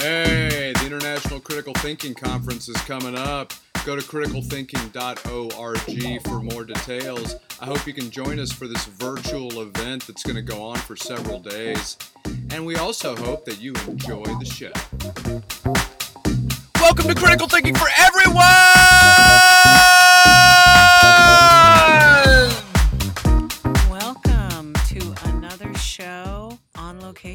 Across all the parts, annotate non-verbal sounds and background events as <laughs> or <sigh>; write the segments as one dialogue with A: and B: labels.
A: Hey, the International Critical Thinking Conference is coming up. Go to criticalthinking.org for more details. I hope you can join us for this virtual event that's going to go on for several days. And we also hope that you enjoy the show. Welcome to Critical Thinking for Everyone!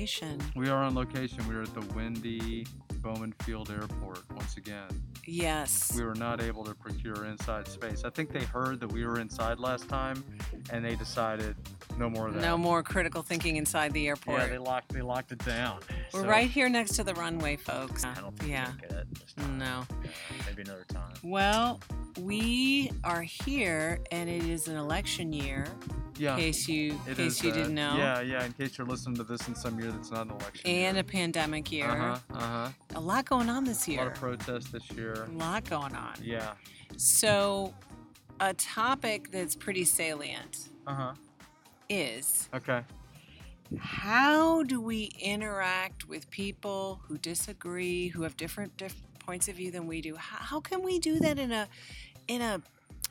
B: Location.
C: We are on location. We are at the Windy Bowman Field Airport once again.
B: Yes.
C: We were not able to procure inside space. I think they heard that we were inside last time, and they decided no more of that.
B: No more critical thinking inside the airport.
C: Yeah, they locked they locked it down.
B: We're
C: So,
B: right here next to the runway, folks.
C: I don't think
B: yeah.
C: we'll get it.
B: No.
C: Yeah, maybe another time.
B: Well, we are here, and it is an election year.
C: Yeah.
B: In case you,
C: it
B: case
C: is,
B: you
C: uh,
B: didn't know.
C: Yeah, yeah. In case you're listening to this in some year that's not an election.
B: And
C: year.
B: a pandemic year.
C: Uh huh. Uh huh.
B: A lot going on this year.
C: A lot of protests this year.
B: a lot going on.
C: Yeah.
B: So, a topic that's pretty salient
C: Uh huh.
B: is
C: Okay.
B: how do we interact with people who disagree, who have different, different points of view than we do? How, how can we do that in a in a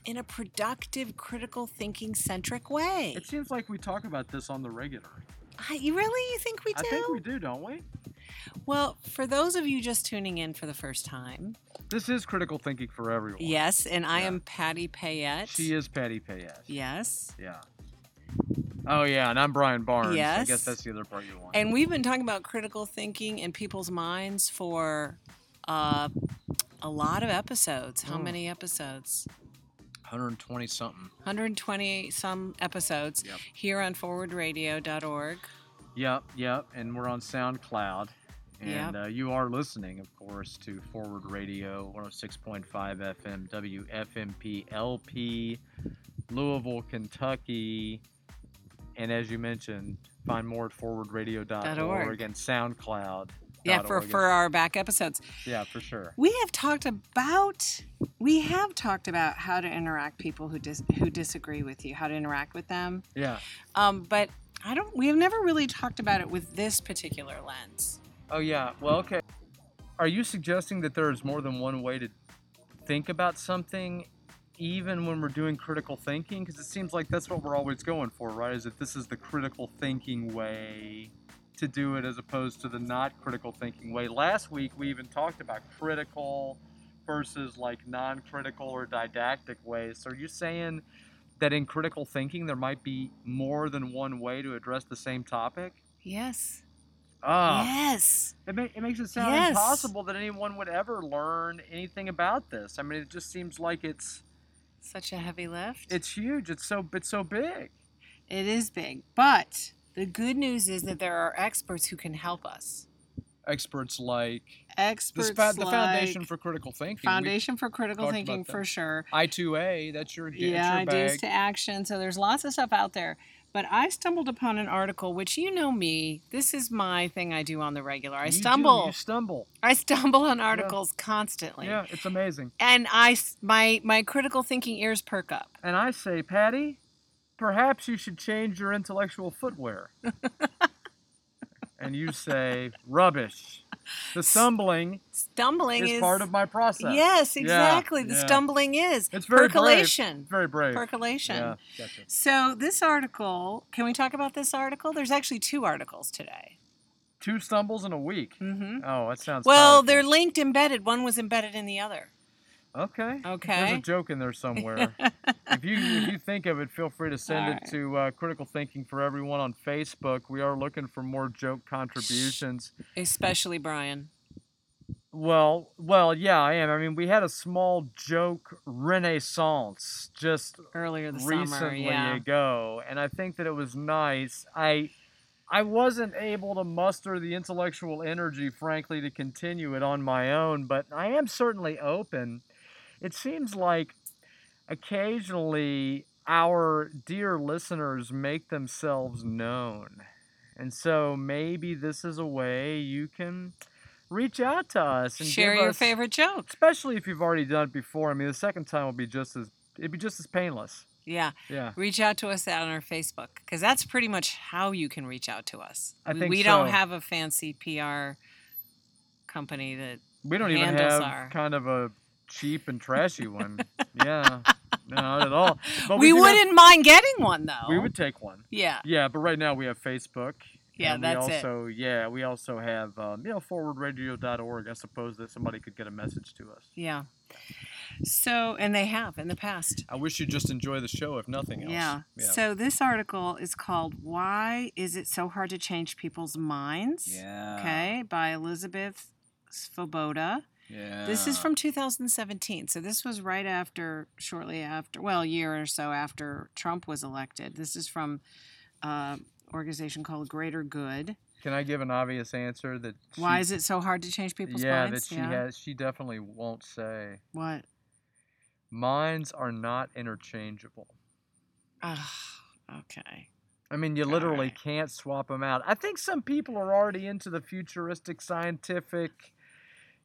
B: in a productive, critical thinking centric way?
C: It seems like we talk about this on the regular.
B: I, you really you think we do?
C: I think we do, don't we?
B: Well, for those of you just tuning in for the first time,
C: This is critical thinking for everyone.
B: yes, and I
C: Yeah.
B: am Patty Payette.
C: She is Patty Payette.
B: Yes.
C: Yeah. Oh yeah, and I'm Brian Barnes.
B: Yes.
C: I guess that's the other part you want.
B: And we've been talking about critical thinking in people's minds for uh, a lot of episodes. How many episodes?
C: 120 something.
B: 120 some episodes
C: Yep.
B: here on forwardradio.org.
C: Yep, yep. And we're on SoundCloud. And
B: Yep.
C: uh, you are listening, of course, to Forward Radio 106.5 FM WFMP LP, Louisville, Kentucky. And as you mentioned, find more at forwardradio.org
B: .org.
C: and SoundCloud.
B: Yeah, for, for our back episodes.
C: yeah, for sure.
B: We have talked about we have talked about how to interact people who dis, who disagree with you, how to interact with them.
C: Yeah.
B: Um, but I don't we have never really talked about it with this particular lens.
C: Oh yeah. Well, okay. Are you suggesting that there is more than one way to think about something, even when we're doing critical thinking? Because it seems like that's what we're always going for, right? Is that this is the critical thinking way to do it, as opposed to the not critical thinking way. Last week we even talked about critical versus like non-critical or didactic ways. So are you saying that in critical thinking there might be more than one way to address the same topic?
B: Yes.
C: Ah.
B: Yes.
C: It, ma- it makes it sound
B: Yes.
C: impossible that anyone would ever learn anything about this. I mean, it just seems like it's
B: Such a heavy lift.
C: it's huge. It's so it's so big.
B: It is big, but the good news is that there are experts who can help us.
C: Experts like
B: Experts
C: the, the Foundation
B: like
C: for Critical Thinking.
B: Foundation for Critical Thinking for sure.
C: I two A. That's your
B: Yeah,
C: that's your
B: ideas to action. So there's lots of stuff out there. But I stumbled upon an article, which you know me. This is my thing I do on the regular. I
C: You do,
B: stumble.
C: you stumble.
B: I stumble on articles constantly.
C: Yeah, it's amazing.
B: And I, my my critical thinking ears perk up.
C: And I say, Patty, perhaps you should change your intellectual footwear. and you say, rubbish. The stumbling
B: Stumbling
C: is,
B: is,
C: part of my process.
B: Yes,
C: Yeah,
B: exactly. The
C: yeah.
B: stumbling is
C: It's very brave.
B: percolation.
C: Very brave.
B: Percolation.
C: Yeah, gotcha.
B: So this article, can we talk about this article? There's actually two articles today.
C: Two stumbles in a week.
B: hmm
C: Oh, that sounds.
B: Well,
C: powerful.
B: they're linked, embedded. One was embedded in the other.
C: Okay.
B: Okay.
C: There's a joke in there somewhere. <laughs> if you if you think of it, feel free to send
B: All
C: it
B: right.
C: to uh, Critical Thinking for Everyone on Facebook. We are looking for more joke contributions.
B: Especially Brian.
C: Well, well, yeah, I am. I mean, we had a small joke renaissance just
B: Earlier this
C: recently
B: summer. Yeah.
C: ago, and I think that it was nice. I I wasn't able to muster the intellectual energy, frankly, to continue it on my own, but I am certainly open. It seems like occasionally our dear listeners make themselves known. And so maybe this is a way you can reach out to us and
B: Share your
C: us-
B: favorite joke.
C: especially if you've already done it before. I mean, the second time will be just as it'd be just as painless.
B: Yeah.
C: Yeah.
B: Reach out to us on our Facebook because that's pretty much how you can reach out to us.
C: I
B: We-
C: think
B: we don't have a fancy PR company that
C: We don't even have
B: are.
C: kind of a cheap and trashy one. yeah, no, not at all. But
B: we
C: do have-
B: wouldn't mind getting one though.
C: we would take one.
B: Yeah.
C: Yeah, but right now we have Facebook.
B: Yeah,
C: and
B: that's
C: we
B: it.
C: also, Yeah, we also have um, you know forwardradio.org. I suppose that somebody could get a message to us.
B: Yeah. So, and they have in the past.
D: I wish you'd just enjoy the show, if nothing else.
B: Yeah. So this article is called "Why Is It So Hard to Change People's Minds?"
D: yeah.
B: Okay, by Elizabeth Svoboda.
D: Yeah.
B: This is from 2017. So this was right after, shortly after, well, a year or so after Trump was elected. This is from an organization called Greater Good.
C: Can I give an obvious answer that?
B: Why is it so hard to change people's
C: Yeah,
B: minds?
C: Yeah, that she has. She definitely won't say.
B: What?
C: Minds are not interchangeable.
B: Ah, okay.
C: I mean, you literally
B: Alright.
C: can't swap them out. I think some people are already into the futuristic, scientific,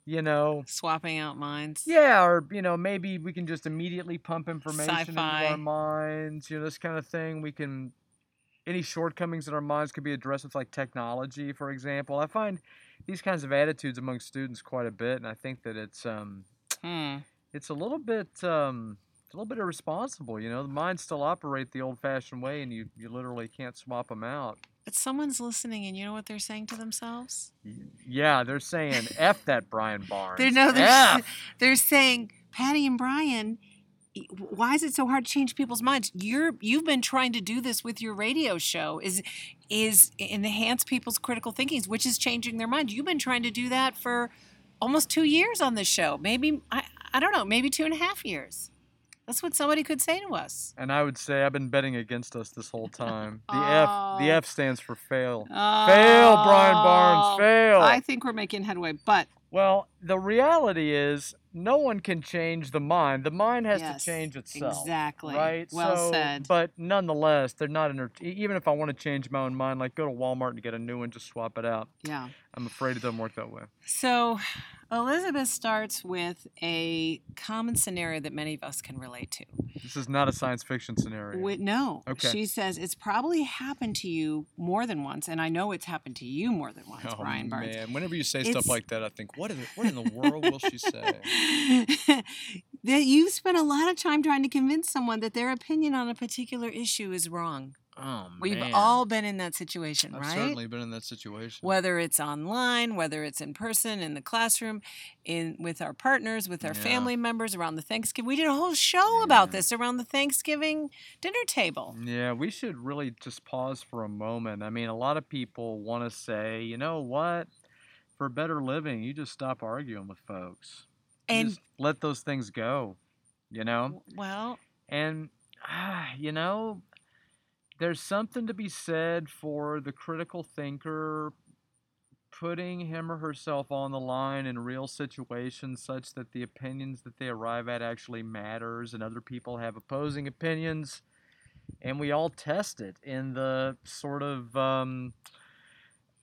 C: you know.
B: Swapping out minds.
C: Yeah, or you know, maybe we can just immediately pump information into
B: Sci-fi.
C: our minds. You know, this kind of thing. We can any shortcomings in our minds could be addressed with like technology, for example. I find these kinds of attitudes among students quite a bit, and I think that it's um,
B: Hmm.
C: it's a little bit um, a little bit irresponsible. You know, the minds still operate the old-fashioned way, and you you literally can't swap them out.
B: But someone's listening, and you know what they're saying to themselves?
C: Yeah, they're saying "f that Brian <laughs> Barnes."
B: They know they're, <laughs> they're saying, Patty and Brian, why is it so hard to change people's minds? You're you've been trying to do this with your radio show is is enhance people's critical thinkings, which is changing their mind. You've been trying to do that for almost two years on this show. Maybe I I don't know, maybe two and a half years. That's what somebody could say to us.
C: And I would say I've been betting against us this whole time. The F, the
B: Oh.
C: F stands for fail. Fail, Brian Barnes, oh, fail.
B: I think we're making headway, but
C: Well, the reality is, no one can change the mind. The mind has
B: Yes,
C: to change itself.
B: exactly.
C: Right.
B: Well
C: So-
B: said.
C: But nonetheless, they're not. Inter- even if I want to change my own mind, like go to Walmart and get a new one, just swap it out.
B: yeah.
C: I'm afraid it doesn't work that way.
B: So, Elizabeth starts with a common scenario that many of us can relate to.
C: This is not a science fiction scenario.
B: No,
C: Okay.
B: she says it's probably happened to you more than once, and I know it's happened to you more than once,
D: Oh,
B: Brian Barnes.
D: man. Whenever you say
B: It's-
D: stuff like that, I think, what in the, what in the world will she say? <laughs>
B: that you've spent a lot of time trying to convince someone that their opinion on a particular issue is wrong.
C: Oh
B: We've
C: man.
B: all been in that situation, right?
D: I've
B: right?
D: certainly been in that situation.
B: whether it's online, whether it's in person, in the classroom, in with our partners, with our
D: Yeah.
B: family members around the Thanksgiving. We did a whole show about this around the Thanksgiving dinner table.
C: Yeah, we should really just pause for a moment. I mean, a lot of people want to say, you know what? For better living, you just stop arguing with folks. You
B: And
C: let those things go, you know?
B: well,
C: And, ah, you know, there's something to be said for the critical thinker putting him or herself on the line in real situations such that the opinions that they arrive at actually matters and other people have opposing opinions. And we all test it in the sort of um,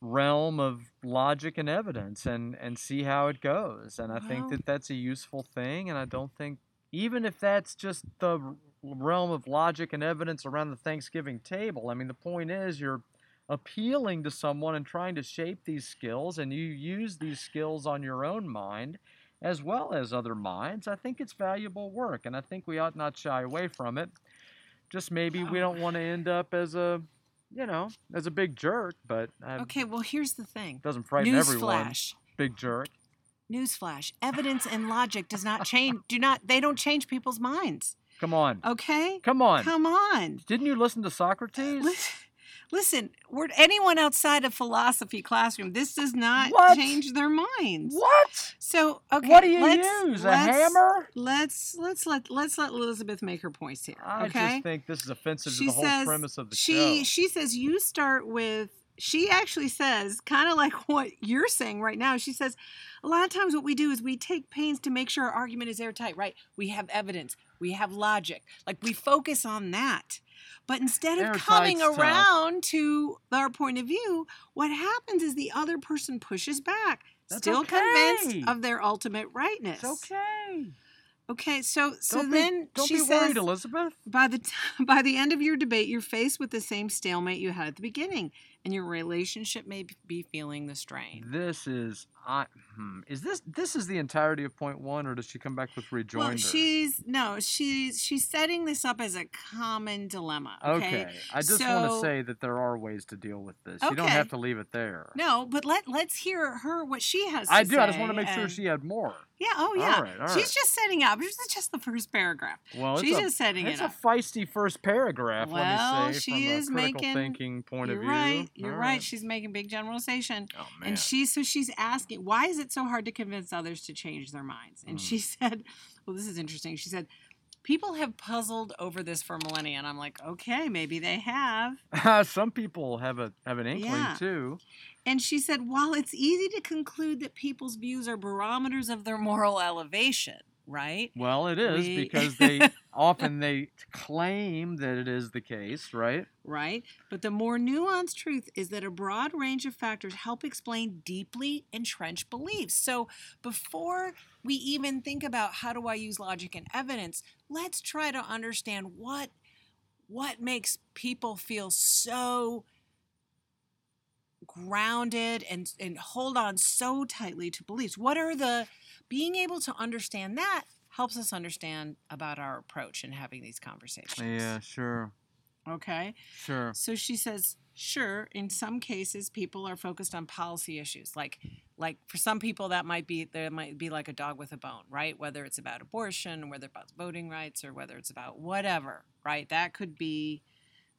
C: realm of logic and evidence and and see how it goes. And i think that that's a useful thing and i don't think even if that's just the realm of logic and evidence around the thanksgiving table i mean the point is you're appealing to someone and trying to shape these skills and you use these skills on your own mind as well as other minds i think it's valuable work and i think we ought not shy away from it just maybe we don't want to end up as a you know as a big jerk but uh,
B: okay, well, here's the thing.
C: doesn't frighten everyone
B: Newsflash.
C: big jerk
B: Newsflash. Evidence and logic does not change do not they don't change people's minds.
C: Come on
B: Okay?
C: come on
B: Come on.
C: didn't you listen to socrates
B: Listen, we're anyone outside of philosophy classroom, this does not
C: What?
B: change their minds.
C: what
B: So okay,
C: what do you
B: let's,
C: use a hammer
B: Let's let's let let's let Elizabeth make her points here. Okay?
C: i just think this is offensive
B: she
C: to the whole
B: says
C: premise of the
B: she
C: show
B: she says you start with she actually says kind of like <laughs> what you're saying right now she says a lot of times what we do is we take pains to make sure our argument is airtight right we have evidence we have logic like we focus on that but instead of coming
C: Airtight's tough.
B: around to our point of view what happens is the other person pushes back
C: That's
B: still
C: okay.
B: convinced of their ultimate rightness
C: it's okay
B: okay so so
C: don't be,
B: then
C: don't
B: she
C: be
B: says
C: worried elizabeth
B: by the t- <laughs> by the end of your debate, you're faced with the same stalemate you had at the beginning. And your relationship may be feeling the strain.
E: This is I hmm, is this this is the entirety of point one, or does she come back with rejoinder?
B: Well, she's no, she's she's setting this up as a common dilemma. Okay,
E: okay. I just want to say that there are ways to deal with this. You don't have to leave it there.
B: no, but let let's hear her what she has. To say.
E: I do. I just want to make sure she had more.
B: Yeah. Oh yeah.
E: right, all
B: she's
E: right.
B: just setting up. This is just the first paragraph.
E: Well,
B: she's
E: it's a,
B: just setting
E: it's
B: it
E: a feisty first paragraph.
B: Well,
E: let me say,
B: she is making-
E: thinking point of view.
B: right. You're right. She's making big generalization.
E: Oh man.
B: And she, so she's asking, why is it so hard to convince others to change their minds? And
E: Mm.
B: she <laughs> said, well, this is interesting. She said, people have puzzled over this for millennia. And I'm like, okay, maybe they have. <laughs>
E: Some people have a have an inkling
B: Yeah.
E: too.
B: And she said, while it's easy to conclude that people's views are barometers of their moral elevation, right?
E: Well, it is
B: We-
E: because they <laughs> often they claim that it is the case, right?
B: Right? But the more nuanced truth is that a broad range of factors help explain deeply entrenched beliefs. So before we even think about how do I use logic and evidence, let's try to understand what what makes people feel so grounded and and hold on so tightly to beliefs. What are the being able to understand that helps us understand about our approach in having these conversations.
E: Yeah, sure,
B: Okay.
E: sure.
B: So she says, sure, in some cases people are focused on policy issues. Like like for some people that might be there might be like a dog with a bone, right? Whether it's about abortion, whether it's about voting rights, or whether it's about whatever, right? That could be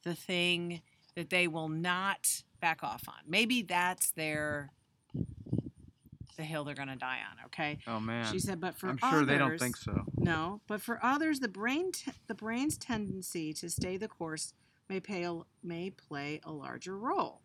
B: the thing that they will not back off on. Maybe that's their the hill they're gonna die on, okay?
E: Oh man,
B: She said, but for
E: I'm sure they don't think so.
B: no, but for others, the brain t- the brain's tendency to stay the course may pay a, may play a larger role.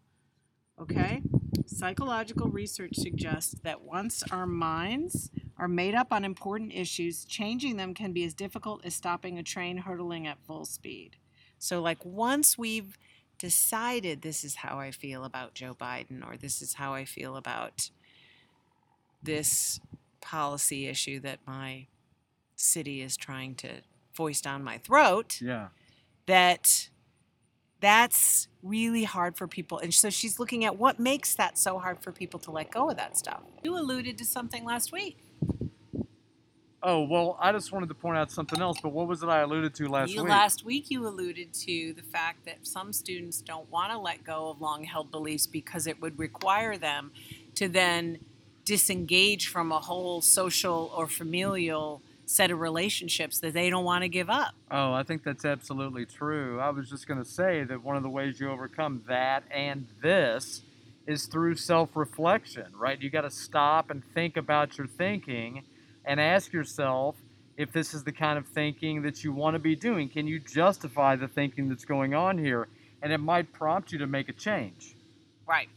B: Okay, psychological research suggests that once our minds are made up on important issues, changing them can be as difficult as stopping a train hurtling at full speed. So, like once we've decided this is how I feel about Joe Biden, or this is how I feel about this policy issue that my city is trying to foist down my throat
E: Yeah.
B: that that's really hard for people and so she's looking at what makes that so hard for people to let go of that stuff you alluded to something last week
E: Oh well, I just wanted to point out something else. But what was it I alluded to last
B: you
E: week?
B: last week you alluded to the fact that some students don't want to let go of long held beliefs because it would require them to then disengage from a whole social or familial set of relationships that they don't want to give up
E: Oh, I think that's absolutely true. I was just going to say that one of the ways you overcome that and this is through self reflection, right? You got to stop and think about your thinking and ask yourself if this is the kind of thinking that you want to be doing. Can you justify the thinking that's going on here? And it might prompt you to make a change.
B: Right.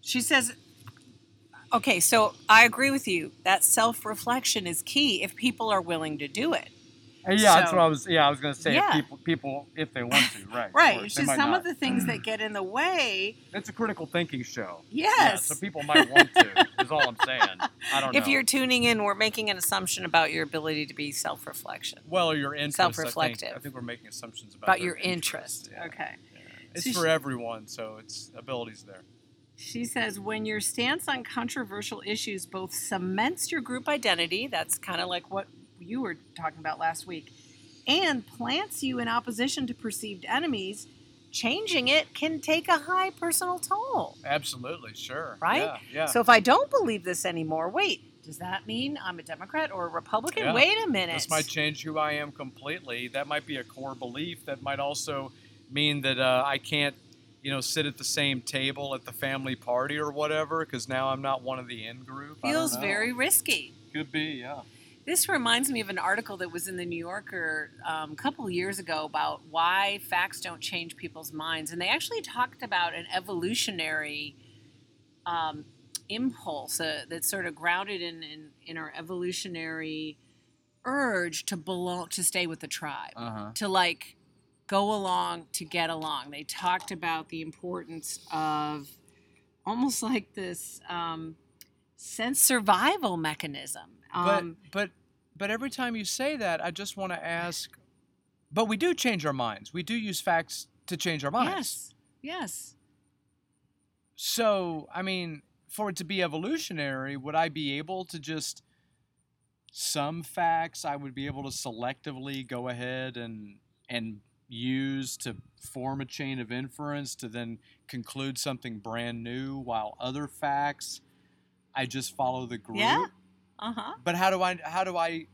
B: She says, okay, so I agree with you. That self reflection is key if people are willing to do it.
E: And yeah, that's what I was. Yeah, I was going to say.
B: Yeah.
E: If people, people, if they want to, right?
B: Right.
E: course.
B: It's just some
E: not.
B: of the things that get in the way.
E: It's a critical thinking show.
B: Yes.
E: Yeah, so people might want to. is all I'm saying. <laughs> I don't know.
B: if you're tuning in, we're making an assumption about your ability to be self reflection,
C: Well, your interest.
B: Self-reflective.
C: I think, we're making assumptions about,
B: about your interest.
C: Yeah.
B: Okay.
C: It's
B: So
C: for everyone, so it's abilities there.
B: She says, when your stance on controversial issues both cements your group identity, that's kind of like what you were talking about last week, and plants you in opposition to perceived enemies, changing it can take a high personal toll.
C: Absolutely, sure.
B: Right?
C: Yeah. yeah.
B: So if I don't believe this anymore, wait, does that mean I'm a Democrat or a Republican?
C: Yeah.
B: Wait a minute.
C: This might change who I am completely. That might be a core belief. That might also mean that uh, I can't, you know, sit at the same table at the family party or whatever because now I'm not one of the in group.
B: Feels very risky.
C: Could be, yeah.
B: This reminds me of an article that was in the New Yorker um, a couple years ago about why facts don't change people's minds. And they actually talked about an evolutionary um, impulse uh, that's sort of grounded in, in, in our evolutionary urge to belong, to stay with the tribe,
E: Uh huh.
B: to like go along to get along. They talked about the importance of almost like this um, sense survival mechanism. Um,
C: but but but every time you say that, I just want to ask. But we do change our minds. We do use facts to change our minds.
B: Yes. Yes.
C: so I mean, for it to be evolutionary, would I be able to just some facts I would be able to selectively go ahead and and use to form a chain of inference to then conclude something brand new, while other facts I just follow the group.
B: Yeah. Uh huh.
C: But how do I how do I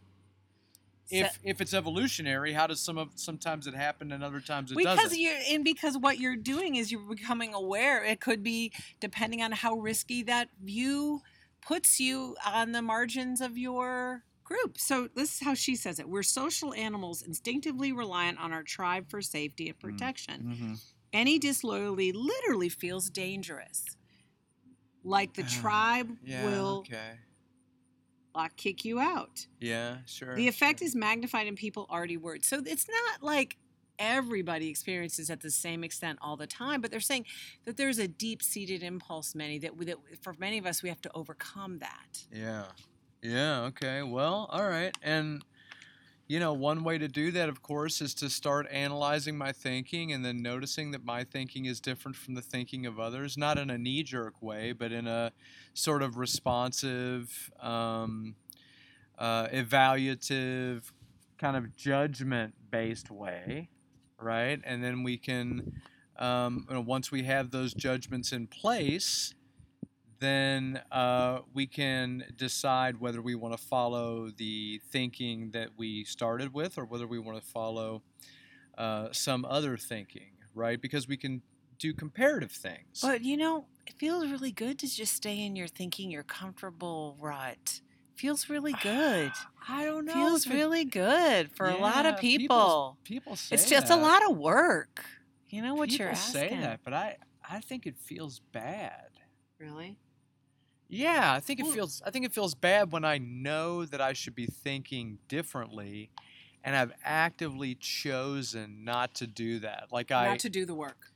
C: if if it's evolutionary, how does some of sometimes it happen and other times it
B: because
C: doesn't?
B: Because you're and because what you're doing is you're becoming aware it could be depending on how risky that view puts you on the margins of your group so this is how she says it we're social animals instinctively reliant on our tribe for safety and protection
C: Mhm.
B: any disloyalty literally feels dangerous like the
C: Ah,
B: tribe
C: Yeah.
B: will
C: Okay.
B: uh, kick you out
C: Yeah. Sure.
B: the effect
C: sure.
B: is magnified in people already words. So it's not like everybody experiences at the same extent all the time, but they're saying that there's a deep-seated impulse, many that, we- that for many of us we have to overcome that.
C: Yeah. Yeah. Okay. Well. All right. And you know, one way to do that, of course, is to start analyzing my thinking and then noticing that my thinking is different from the thinking of others, not in a knee-jerk way, but in a sort of responsive, um, uh, evaluative, kind of judgment-based way, right? And then we can, um, you know, once we have those judgments in place, then uh, we can decide whether we want to follow the thinking that we started with or whether we want to follow uh, some other thinking, right? Because we can do comparative things.
B: But you know, it feels really good to just stay in your thinking, your comfortable rut. Feels really <sighs> good.
C: I don't know.
B: Feels really good for a lot of
C: Yeah,
B: people.
C: People say
B: It's just
C: that.
B: a lot of work. You know what
C: people
B: you're asking.
C: say that, but I I think it feels bad.
B: Really?
C: Yeah, I think it feels I think it feels bad when I know that I should be thinking differently and I've actively chosen not to do that. Like I
B: Not to do the work.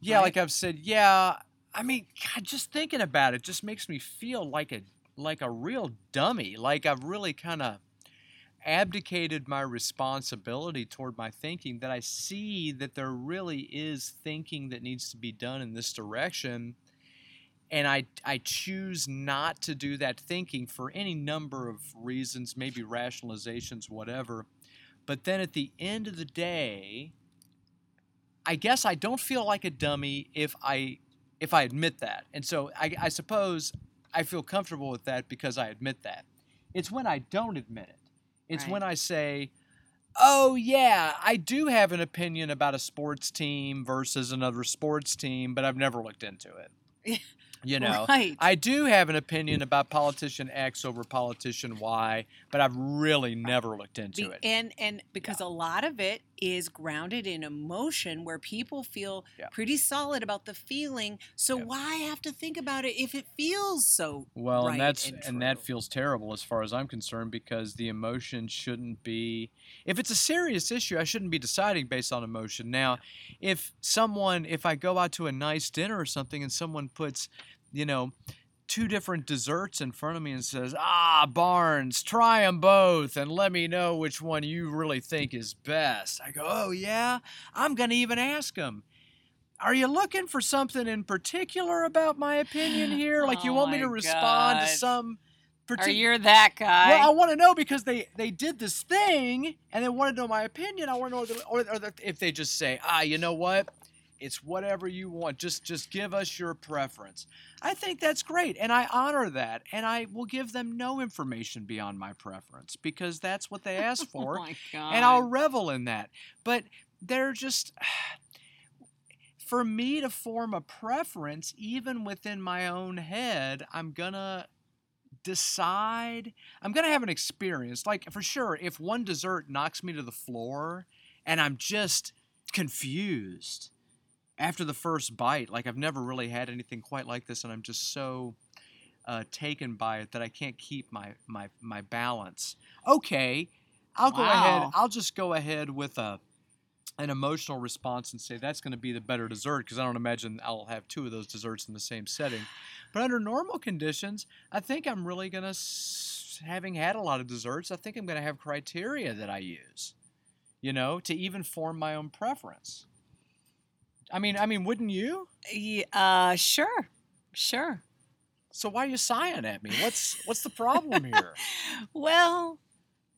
C: Yeah,
B: right?
C: like I've said, yeah, I mean, God, just thinking about it just makes me feel like a like a real dummy. Like I've really kind of abdicated my responsibility toward my thinking that I see that there really is thinking that needs to be done in this direction and I I choose not to do that thinking for any number of reasons, maybe rationalizations, whatever. But then at the end of the day, I guess I don't feel like a dummy if I if I admit that. And so I, I suppose I feel comfortable with that because I admit that. It's when I don't admit it. It's
B: Right.
C: when I say, "Oh yeah, I do have an opinion about a sports team versus another sports team, but I've never looked into it." You <laughs> know,
B: right.
C: I do have an opinion about politician X over politician Y, but I've really never looked into it.
B: and and because a lot of it is grounded in emotion where people feel
C: Yeah.
B: pretty solid about the feeling so
C: Yeah.
B: why have to think about it if it feels so
C: Well,
B: right
C: and that's
B: and
C: and, that feels terrible as far as I'm concerned because the emotion shouldn't be if it's a serious issue, I shouldn't be deciding based on emotion. Now, if someone if I go out to a nice dinner or something and someone puts, you know, two different desserts in front of me and says, "Ah, Barnes, try them both and let me know which one you really think is best." I go, "Oh, yeah? I'm going to even ask him. Are you looking for something in particular about my opinion <sighs> here? Like you
B: Oh
C: want me to respond to
B: God.
C: some
B: or
C: particular
B: you're that guy
C: well, I want to know because they they did this thing and they want to know my opinion. I want to know, or, or if they just say, ah, you know what, it's whatever you want. Just just give us your preference. I think that's great, and I honor that, and I will give them no information beyond my preference because that's what they asked <laughs>
B: oh
C: for,
B: my God.
C: and I'll revel in that. But they're just. <sighs> For me to form a preference, even within my own head, I'm gonna decide i'm gonna have an experience like for sure if one dessert knocks me to the floor and i'm just confused after the first bite like i've never really had anything quite like this and i'm just so uh, taken by it that i can't keep my my my balance okay i'll go ahead i'll just go ahead with a an emotional response and say that's going to be the better dessert because I don't imagine I'll have two of those desserts in the same setting. But under normal conditions, I think I'm really going to, having had a lot of desserts, I think I'm going to have criteria that I use, you know, to even form my own preference. I mean, I mean, wouldn't you?
B: Yeah, uh, sure, sure.
C: So why are you sighing at me? What's what's the problem here? <laughs>
B: Well,
C: Is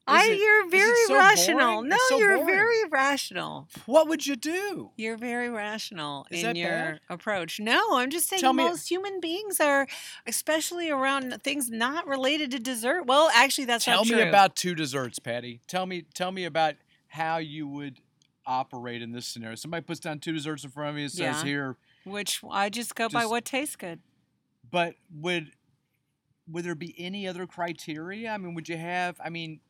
B: I
C: it-
B: you're very
C: so
B: rational.
C: boring?
B: No,
C: so
B: you're
C: boring.
B: very rational.
C: What would you do?
B: You're very rational
C: Is
B: in your
C: bad?
B: approach. No, I'm just saying
C: Tell me-
B: most human beings are, especially around things not related to dessert. Well, actually, that's
C: Tell
B: not
C: me about two desserts, Patty. Tell me tell me about how you would operate in this scenario. Somebody puts down two desserts in front of me and says
B: Yeah.
C: here,
B: which I just go by what tastes good.
C: but would would there be any other criteria? I mean, would you have I mean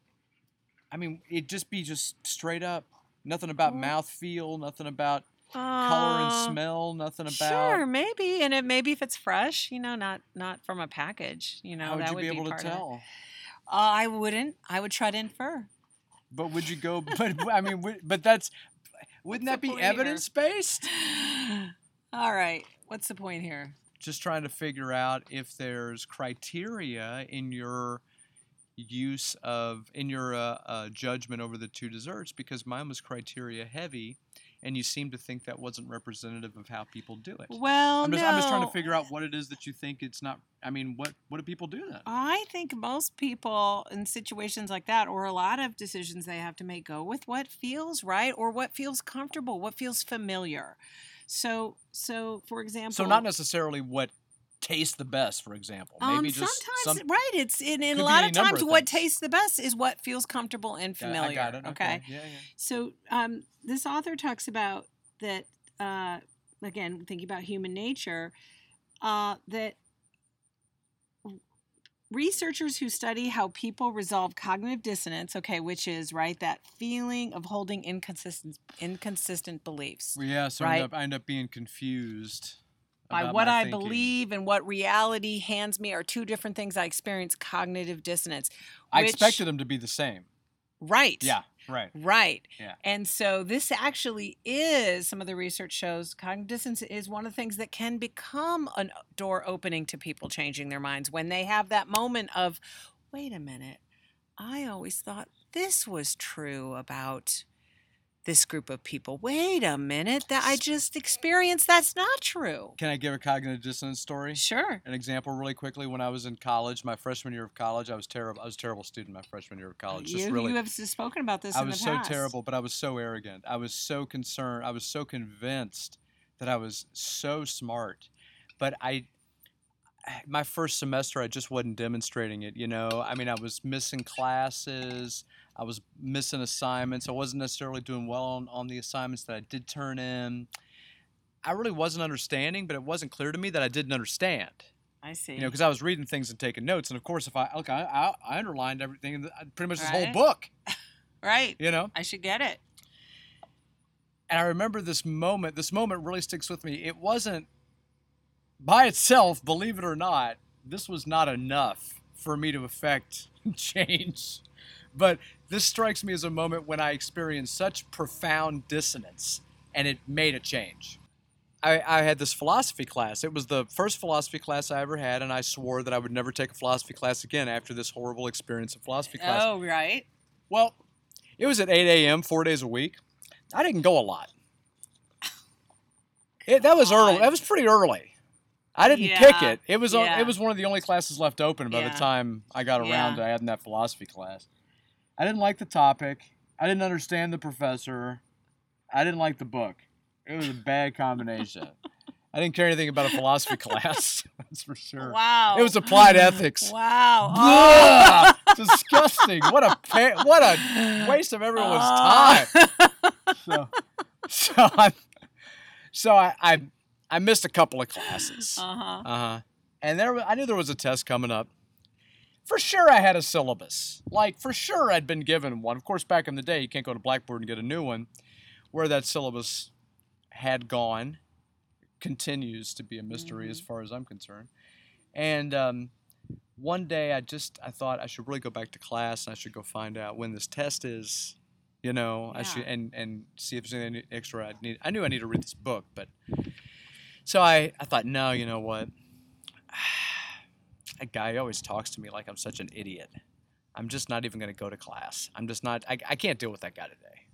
C: I mean, it'd just be just straight up nothing about
B: mouth
C: feel, nothing about color and
B: Uh,
C: smell, nothing about
B: Sure, maybe, and it maybe if it's fresh, you know, not not from a package, you know,
C: how would
B: that
C: you
B: would
C: be able to
B: of it.
C: tell?
B: Uh, I wouldn't. I would try to infer.
C: But would you go? <laughs> But I mean, would- but that's wouldn't
B: What's
C: that be evidence based? <sighs>
B: All right, what's the point here?
C: Just trying to figure out if there's criteria in your use of in your uh, uh, judgment over the two desserts because mine was criteria heavy, and you seem to think that wasn't representative of how people do it.
B: Well,
C: I'm just
B: no.
C: I'm just trying to figure out what it is that you think it's not. I mean, what what do people do then?
B: I think most people in situations like that, or a lot of decisions they have to make, go with what feels right or what feels comfortable, what feels familiar. So, so for example,
C: So not necessarily what tastes the best, for example. Maybe
B: um,
C: just
B: sometimes
C: some.
B: right. It's in, in a lot of times
C: of
B: what tastes the best is what feels comfortable and
C: Yeah,
B: familiar.
C: I got it.
B: okay.
C: Yeah, yeah.
B: So um, this author talks about that uh, again, thinking about human nature, uh, that researchers who study how people resolve cognitive dissonance, okay, which is right that feeling of holding inconsistent inconsistent beliefs
C: Well, yeah, so I,
B: Right.
C: end up, I end up being confused
B: by what I
C: thinking.
B: believe and what reality hands me are two different things. I experience cognitive dissonance.
C: I
B: which-
C: expected them to be the same.
B: right.
C: Yeah, right.
B: Right.
C: Yeah.
B: And so this actually is some of the research shows cognitive dissonance is one of the things that can become a door opening to people changing their minds when they have that moment of, wait a minute, I always thought this was true about this group of people. Wait a minute, that I just experienced that's not true.
C: Can I give a cognitive dissonance story?
B: Sure.
C: An example, really quickly. When I was in college, my freshman year of college, I was terrible. I was a terrible student my freshman year of uh, college. Just
B: You,
C: really,
B: you have spoken about this
C: I was so terrible, but I was so arrogant. I was so concerned. I was so convinced that I was so smart, but I. <sighs> My first semester, I just wasn't demonstrating it. You know, I mean, I was missing classes. I was missing assignments. I wasn't necessarily doing well on, on the assignments that I did turn in. I really wasn't understanding, but it wasn't clear to me that I didn't understand.
B: I see.
C: You know, because I was reading things and taking notes, and of course, if I look, I, I, I underlined everything, in the, pretty much this whole book. <laughs>
B: right.
C: You know,
B: I should get it.
C: and I remember this moment. This moment really sticks with me. It wasn't by itself, believe it or not, this was not enough for me to affect <laughs> change. But this strikes me as a moment when I experienced such profound dissonance and it made a change. I, I had this philosophy class. It was the first philosophy class I ever had, and I swore that I would never take a philosophy class again after this horrible experience of philosophy class.
B: Oh, right.
C: Well, it was at 8 a.m., four days a week. I didn't go a lot. <laughs> It, that was early. That was pretty early. I didn't pick it. It was
B: yeah.
C: it was one of the only classes left open by
B: Yeah.
C: the time I got around
B: Yeah.
C: to having that philosophy class. I didn't like the topic. I didn't understand the professor. I didn't like the book. It was a bad combination. <laughs> I didn't care anything about a philosophy class. <laughs> That's for sure.
B: Wow.
C: It was applied <laughs> ethics.
B: Wow. Oh.
C: Ugh, disgusting. What a pa- what a waste of everyone's
B: Ah.
C: time. So, so I, so I, I, I missed a couple of classes.
B: Uh huh.
C: Uh huh. And there, I knew there was a test coming up. For sure, I had a syllabus. Like for sure, I'd been given one. Of course, back in the day, you can't go to Blackboard and get a new one. Where that syllabus had gone continues to be a mystery as far as I'm concerned. And um, one day, I just I thought I should really go back to class and I should go find out when this test is. You know, I should and and see if there's anything extra I need. I knew I need to read this book, but so I I thought, no, you know what? That guy always talks to me like I'm such an idiot. I'm just not even going to go to class. I'm just not. I, I can't deal with that guy today.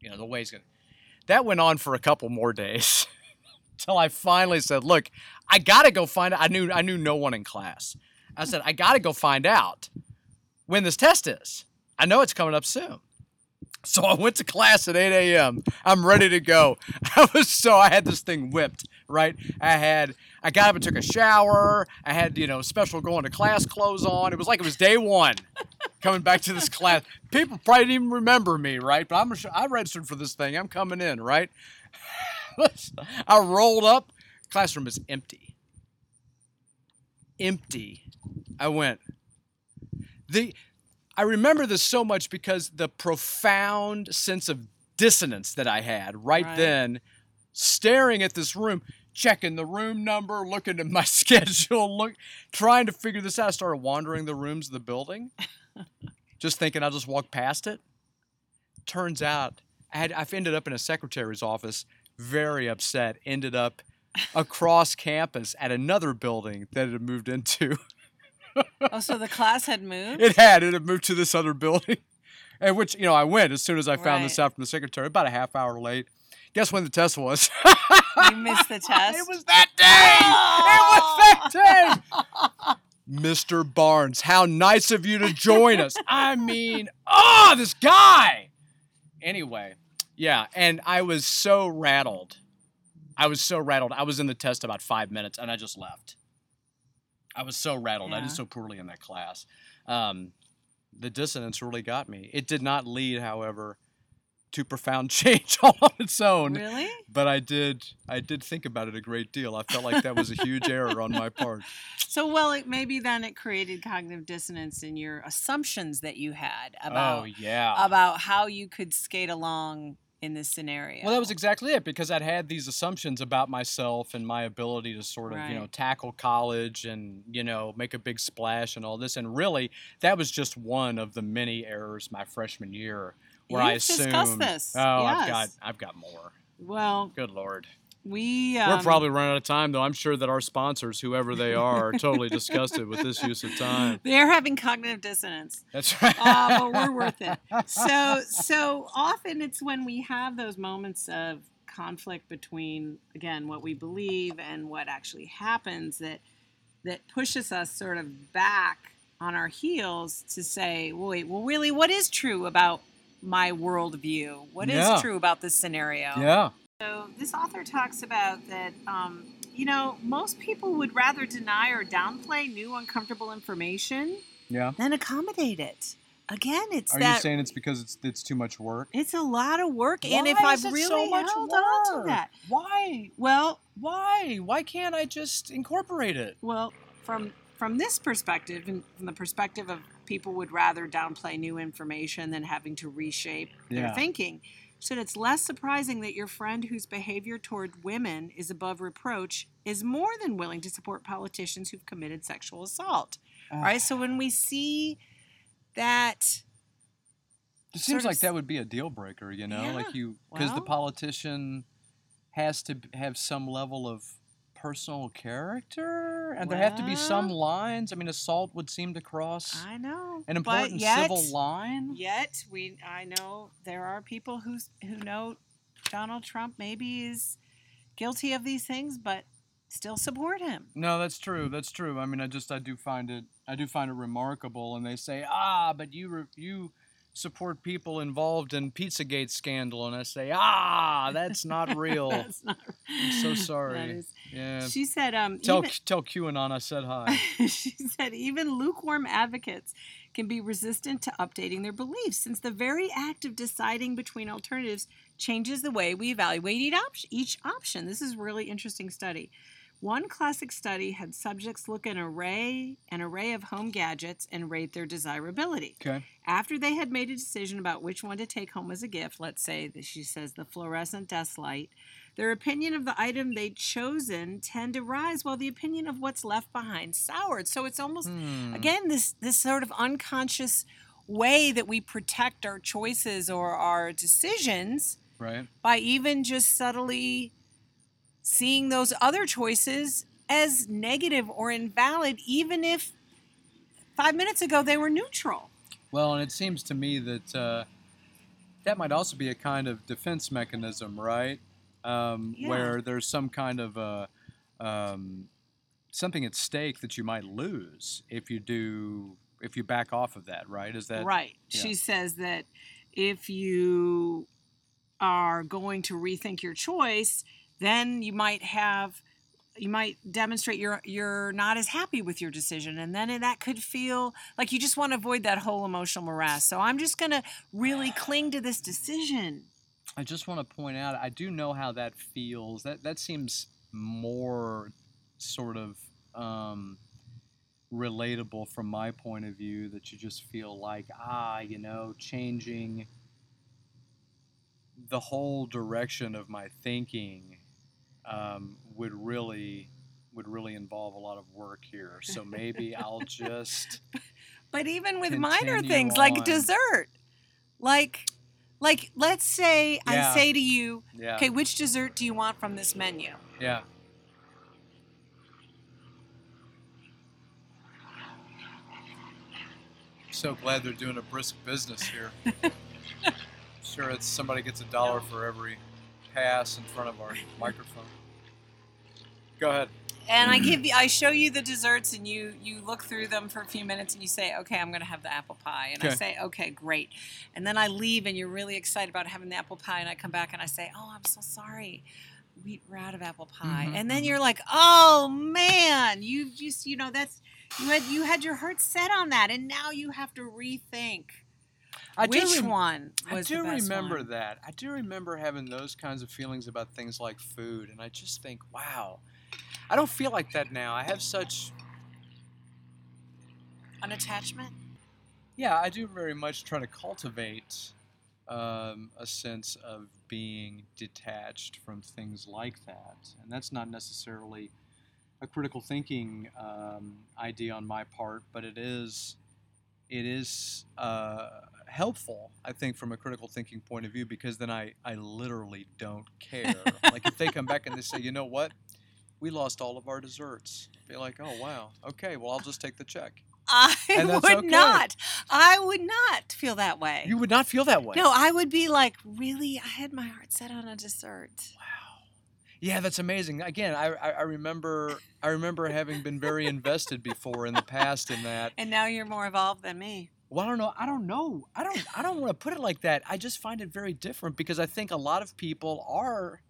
C: You know the way he's going. to That went on for a couple more days. <laughs> until I finally said, "Look, I gotta go find out." I knew I knew no one in class. I said, "I gotta go find out when this test is. I know it's coming up soon." So I went to class at 8 a.m. I'm ready to go. <laughs> I was so I had this thing whipped, right? I had I got up and took a shower. I had you know special going to class clothes on. It was like it was day one, coming back to this class. People probably didn't even remember me, right? But I'm I registered for this thing. I'm coming in, right? <laughs> I rolled up. Classroom is empty. Empty. I went. The I remember this so much because the profound sense of dissonance that I had right,
B: Right.
C: then, staring at this room, checking the room number, looking at my <laughs> schedule, look, trying to figure this out. I started wandering the rooms of the building, just thinking I'll just walk past it. Turns out I had I've ended up in a secretary's office, very upset. Ended up across campus at another building that it had moved into.
B: Oh, so the class had moved?
C: It had. It had moved to this other building. <laughs> And which, you know, I went as soon as I found this out from the secretary, about a half hour late. Guess when the test was? <laughs>
B: you missed the test?
C: it was that day! It was that day! Mr. Barnes, how nice of you to join us. <laughs> I mean, oh, this guy! Anyway, yeah, and I was so rattled. I was so rattled. I was in the test about five minutes and I just left. I was so rattled. I did so poorly in that class. Um, the dissonance really got me. It did not lead, however, to profound <laughs> change all on its own.
B: Really?
C: But I did. I did think about it a great deal. I felt like that was a huge <laughs> error on my part.
B: So, well, it, maybe then it created cognitive dissonance in your assumptions that you had oh, about
C: oh yeah.
B: about how you could skate along in this scenario.
C: Well, that was exactly it because I'd had these assumptions about myself and my ability to sort of, you know, tackle college and, you know, make a big splash and all this. And really, that was just one of the many errors my freshman year where I
B: You've
C: assumed,
B: discussed this,
C: oh, I've got. I've got more.
B: well,
C: Good lord.
B: we um,
C: We're probably running out of time, though. I'm sure that our sponsors, whoever they are, are totally disgusted with this use of time. <laughs>
B: they're having cognitive dissonance.
C: That's right.
B: uh, but we're worth it. So, <laughs> so often it's when we have those moments of conflict between, again, what we believe and what actually happens that that pushes us sort of back on our heels to say, wait, well, really, what is true about my worldview? What is
C: Yeah.
B: true about this scenario?
C: Yeah.
B: So this author talks about that. Um, you know, most people would rather deny or downplay new uncomfortable information
C: Yeah.
B: than accommodate it. Again, it's
C: Are
B: that
C: you saying it's because it's it's too much work?
B: it's a lot of work, and if
C: Why
B: I've
C: is it
B: really
C: so much
B: held on to
C: work?
B: that,
C: Why?
B: well,
C: Why? Why can't I just incorporate it?
B: well, from from this perspective, and from the perspective of people would rather downplay new information than having to reshape their thinking. So it's less surprising that your friend whose behavior toward women is above reproach is more than willing to support politicians who've committed sexual assault. Right? So when we see that
C: It seems like that would be a deal breaker, you know,
B: Yeah,
C: like you because the politician has to have some level of personal character, and there have to be some lines. I mean, assault would seem to cross
B: I know
C: an important
B: yet,
C: civil line.
B: Yet we, I know there are people who who know Donald Trump maybe is guilty of these things, but still support him.
C: No, that's true. That's true. I mean, I just I do find it I do find it remarkable, and they say, ah, but you re- you support people involved in Pizzagate scandal, and I say, ah, <laughs> that's not real.
B: That's not.
C: I'm so <laughs> sorry.
B: Is,
C: yeah.
B: she said, um,
C: Tell
B: even-
C: tell QAnon I said hi. <laughs>
B: she said even lukewarm advocates can be resistant to updating their beliefs since the very act of deciding between alternatives changes the way we evaluate each, op- each option. This is a really interesting study. One classic study had subjects look at an array an array of home gadgets and rate their desirability.
C: Okay.
B: After they had made a decision about which one to take home as a gift, let's say that she says the fluorescent desk light, their opinion of the item they'd chosen tend to rise while the opinion of what's left behind soured. So it's almost
C: Hmm.
B: again this this sort of unconscious way that we protect our choices or our decisions
C: Right.
B: by even just subtly seeing those other choices as negative or invalid even if 5 minutes ago they were neutral.
C: Well, and it seems to me that uh, that might also be a kind of defense mechanism, right? um,
B: Yeah.
C: where there's some kind of uh um, something at stake that you might lose if you do if you back off of that, right? Is that
B: right.
C: yeah.
B: She says that if you are going to rethink your choice, then you might have you might demonstrate you're you're not as happy with your decision and then that could feel like you just want to avoid that whole emotional morass. So I'm just going to really cling to this decision.
C: I just want to point out I do know how that feels. That that seems more sort of um, relatable from my point of view. That you just feel like ah, you know, changing the whole direction of my thinking um, would really would really involve a lot of work here. So maybe I'll <laughs> just
B: But even with minor things like dessert, like like let's say
C: Yeah.
B: I say to you,
C: yeah
B: okay, which dessert do you want from this menu?
C: yeah. So glad they're doing a brisk business here. <laughs> sure, it's somebody gets a dollar for every pass in front of our microphone. Go ahead.
B: And I give you, I show you the desserts, and you you look through them for a few minutes, and you say, okay, I'm going to have the apple pie, and I
C: Okay.
B: say, okay, great, and then I leave, and you're really excited about having the apple pie, and I come back and I say, oh, I'm so sorry. We, we're out of apple pie,
C: Mhm,
B: and then you're like, "Oh man, you just you know that's you had you had your heart set on that, and now you have to rethink
C: I do
B: which
C: rem-
B: one
C: I do remember
B: one.
C: that. I do remember having those kinds of feelings about things like food, and I just think, wow, I don't feel like that now. I have such
B: An attachment.
C: yeah, I do very much try to cultivate um, a sense of being detached from things like that, and that's not necessarily a critical thinking um, idea on my part, but it is it is uh, helpful, I think, from a critical thinking point of view, because then I I literally don't care. <laughs> like if they come back and they say, you know what, we lost all of our desserts, be like, oh wow, okay, well I'll just take the check.
B: I would
C: okay.
B: not. I would not feel that way.
C: You would not feel that way.
B: No, I would be like, really? I had my heart set on a dessert.
C: Wow. Yeah, that's amazing. Again, I, I I remember I remember having been very invested before in the past in that. <laughs>
B: And now you're more evolved than me.
C: Well, I don't know. I don't know. I don't. I don't want to put it like that. I just find it very different because I think a lot of people are.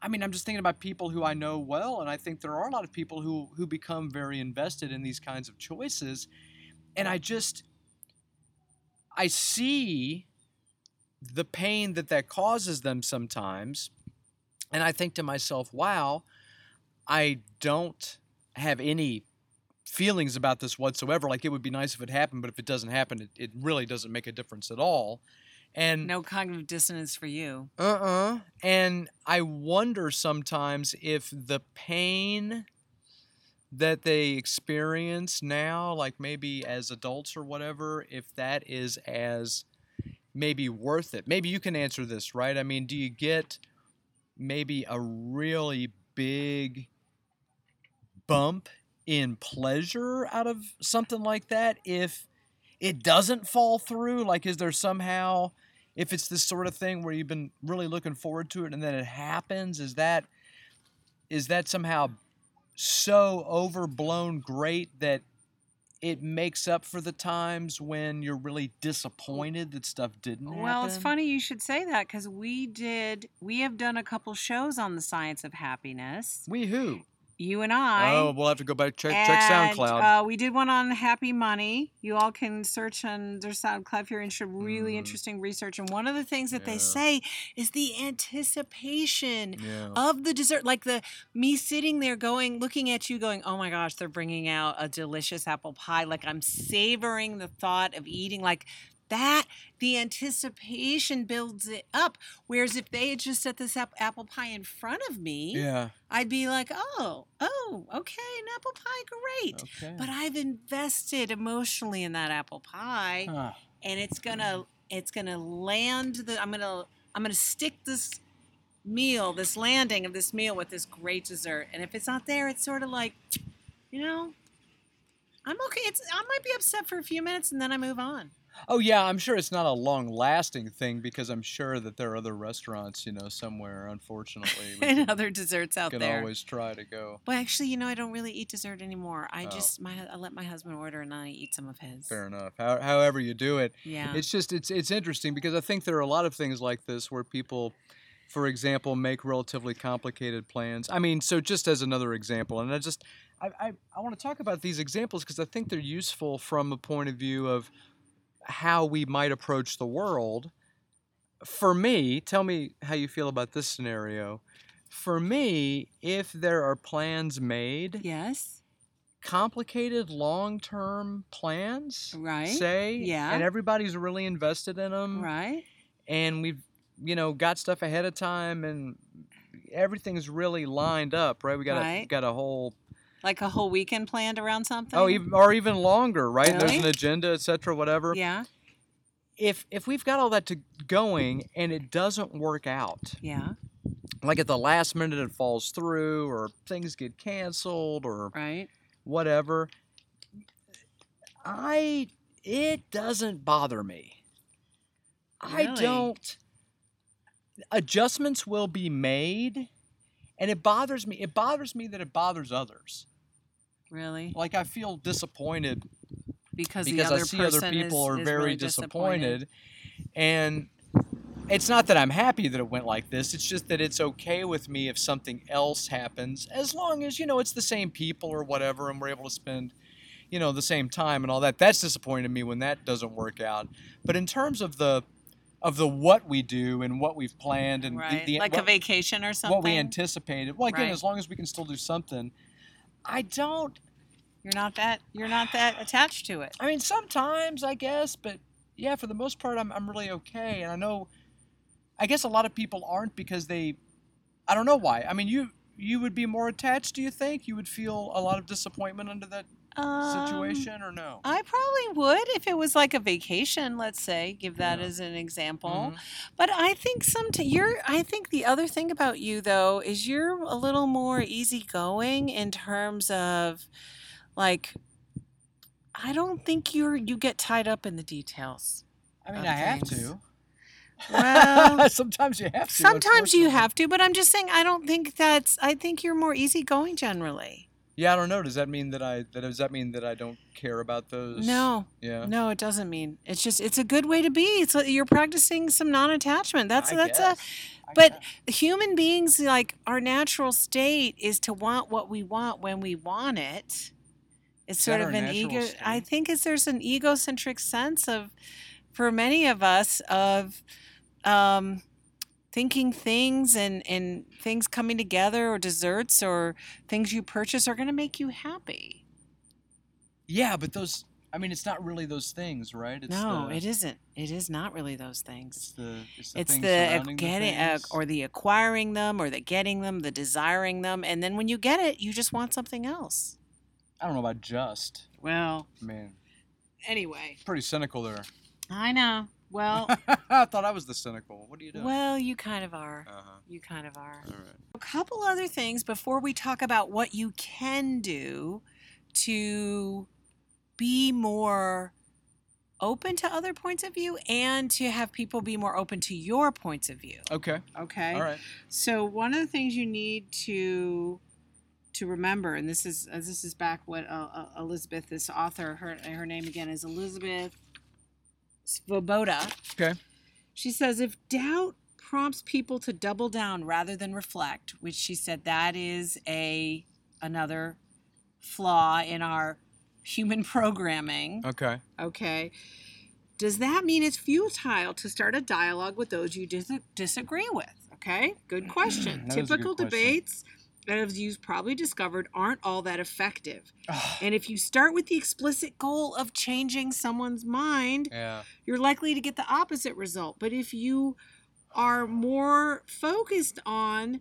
C: I mean, I'm just thinking about people who I know well, and I think there are a lot of people who who become very invested in these kinds of choices, and I just. I see the pain that that causes them sometimes, and I think to myself, "Wow, I don't have any feelings about this whatsoever. Like it would be nice if it happened, but if it doesn't happen, it, it really doesn't make a difference at all. And
B: No cognitive dissonance for you.
C: uh-uh. And I wonder sometimes if the pain that they experience now, like maybe as adults or whatever, if that is as maybe worth it. Maybe you can answer this, right? I mean, do you get maybe a really big bump in pleasure out of something like that if it doesn't fall through? Like, is there somehow, if it's this sort of thing where you've been really looking forward to it and then it happens, is that is that somehow so overblown great that it makes up for the times when you're really disappointed that stuff didn't happen?
B: Well, it's funny you should say that because we did, we have done a couple shows on the science of happiness.
C: We who?
B: You and I.
C: Oh, we'll have to go back check check SoundCloud.
B: Uh, we did one on Happy Money. You all can search on their SoundCloud if you're interested. Really
C: Mhm.
B: interesting research. And one of the things that they say is the anticipation
C: yeah.
B: of the dessert. Like the me sitting there going, looking at you, going, "Oh my gosh, they're bringing out a delicious apple pie." Like I'm savoring the thought of eating. Like that, the anticipation builds it up. Whereas if they had just set this ap- apple pie in front of me,
C: yeah.
B: I'd be like, oh, oh, okay, an apple pie, great.
C: Okay.
B: But I've invested emotionally in that apple pie,
C: Huh.
B: and it's gonna, it's gonna land the. I'm gonna, I'm gonna stick this meal, this landing of this meal with this great dessert. And if it's not there, it's sort of like, you know, I'm okay. It's I might be upset for a few minutes, and then I move on.
C: Oh yeah, I'm sure it's not a long-lasting thing because I'm sure that there are other restaurants, you know, somewhere. Unfortunately,
B: and
C: can,
B: other desserts out there.
C: can always try to go.
B: Well, actually, you know, I don't really eat dessert anymore. I
C: Oh.
B: just my I let my husband order and I eat some of his.
C: Fair enough. How, however you do it,
B: Yeah.
C: it's just it's it's interesting because I think there are a lot of things like this where people, for example, make relatively complicated plans. I mean, so just as another example, and I just I I, I want to talk about these examples because I think they're useful from a point of view of how we might approach the world. For me, tell me how you feel about this scenario. For me, if there are plans made,
B: yes.
C: complicated long-term plans,
B: Right.
C: say,
B: Yeah.
C: and everybody's really invested in them,
B: Right.
C: and we've, you know, got stuff ahead of time, and everything's really lined up, right? We got a got a whole,
B: Like a whole weekend planned around something.
C: oh, even or even longer, right? There's an agenda, etc., whatever.
B: Yeah.
C: If if we've got all that to going and it doesn't work out,
B: Yeah.
C: like at the last minute it falls through, or things get canceled, or
B: Right.
C: whatever. I it doesn't bother me. I don't adjustments will be made and it bothers me. It bothers me that it bothers others.
B: Really.
C: Like I feel disappointed
B: Because,
C: because
B: the
C: I see other people
B: is,
C: are
B: is
C: very
B: really
C: disappointed. And it's not that I'm happy that it went like this. It's just that it's okay with me if something else happens, as long as you know it's the same people or whatever, and we're able to spend, you know, the same time and all that. That's disappointing to me when that doesn't work out. But in terms of the of the what we do and what we've planned and the- the,
B: like
C: what,
B: a vacation or something.
C: what we anticipated. Well, again,
B: Right.
C: as long as we can still do something, I don't.
B: You're not that. You're not that attached to it.
C: I mean, sometimes I guess, but yeah, for the most part, I'm I'm really okay. And I know, I guess a lot of people aren't because they, I don't know why. I mean, you you would be more attached. Do you think you would feel a lot of disappointment under that
B: Um,
C: situation, or no?
B: I probably would if it was like a vacation, let's say, give that
C: Yeah.
B: as an example.
C: Mhm.
B: But I think some you're I think the other thing about you though is you're a little more easygoing in terms of like I don't think you're you get tied up in the details.
C: I mean, I have to.
B: Well, <laughs>
C: sometimes you have to.
B: sometimes you have to, but I'm just saying I don't think that's I think you're more easygoing generally.
C: Yeah, I don't know. Does that mean that I that does that mean that I don't care about those?
B: No,
C: Yeah.
B: no, it doesn't mean. It's just it's a good way to be. It's like you're practicing some non-attachment. That's
C: I
B: that's a
C: guess. I
B: but human beings like our natural state is to want what we want when we want it it's
C: Is
B: sort of an
C: natural
B: ego i think is there's an egocentric sense of for many of us of um thinking things and and things coming together or desserts or things you purchase are going to make you happy
C: Yeah, but those. I mean, it's not really those things, right? It's
B: no
C: the,
B: it isn't it is not really those things
C: It's the. It's the,
B: it's the getting
C: the
B: uh, or the acquiring them or the getting them the desiring them and then when you get it you just want something else
C: I don't know about just.
B: well
C: man
B: anyway
C: pretty cynical there.
B: i know well <laughs>
C: I thought I was the cynical. What are you doing?
B: well you kind of are
C: uh-huh.
B: you kind of are
C: All right.
B: a couple other things before we talk about what you can do to be more open to other points of view and to have people be more open to your points of view
C: Okay.
B: okay
C: All right.
B: So one of the things you need to to remember, and this is uh, this is back what uh, uh, Elizabeth, this author, her her name again is Elizabeth Svoboda.
C: Okay.
B: She says if doubt prompts people to double down rather than reflect, which she said that is a another flaw in our human <laughs> programming.
C: Okay.
B: Okay. Does that mean it's futile to start a dialogue with those you dis- disagree with? Okay, good question.
C: Mm, is a good
B: Typical
C: question.
B: debates, as you've probably discovered, aren't all that effective. And if you start with the explicit goal of changing someone's mind,
C: yeah.
B: you're likely to get the opposite result. But if you are more focused on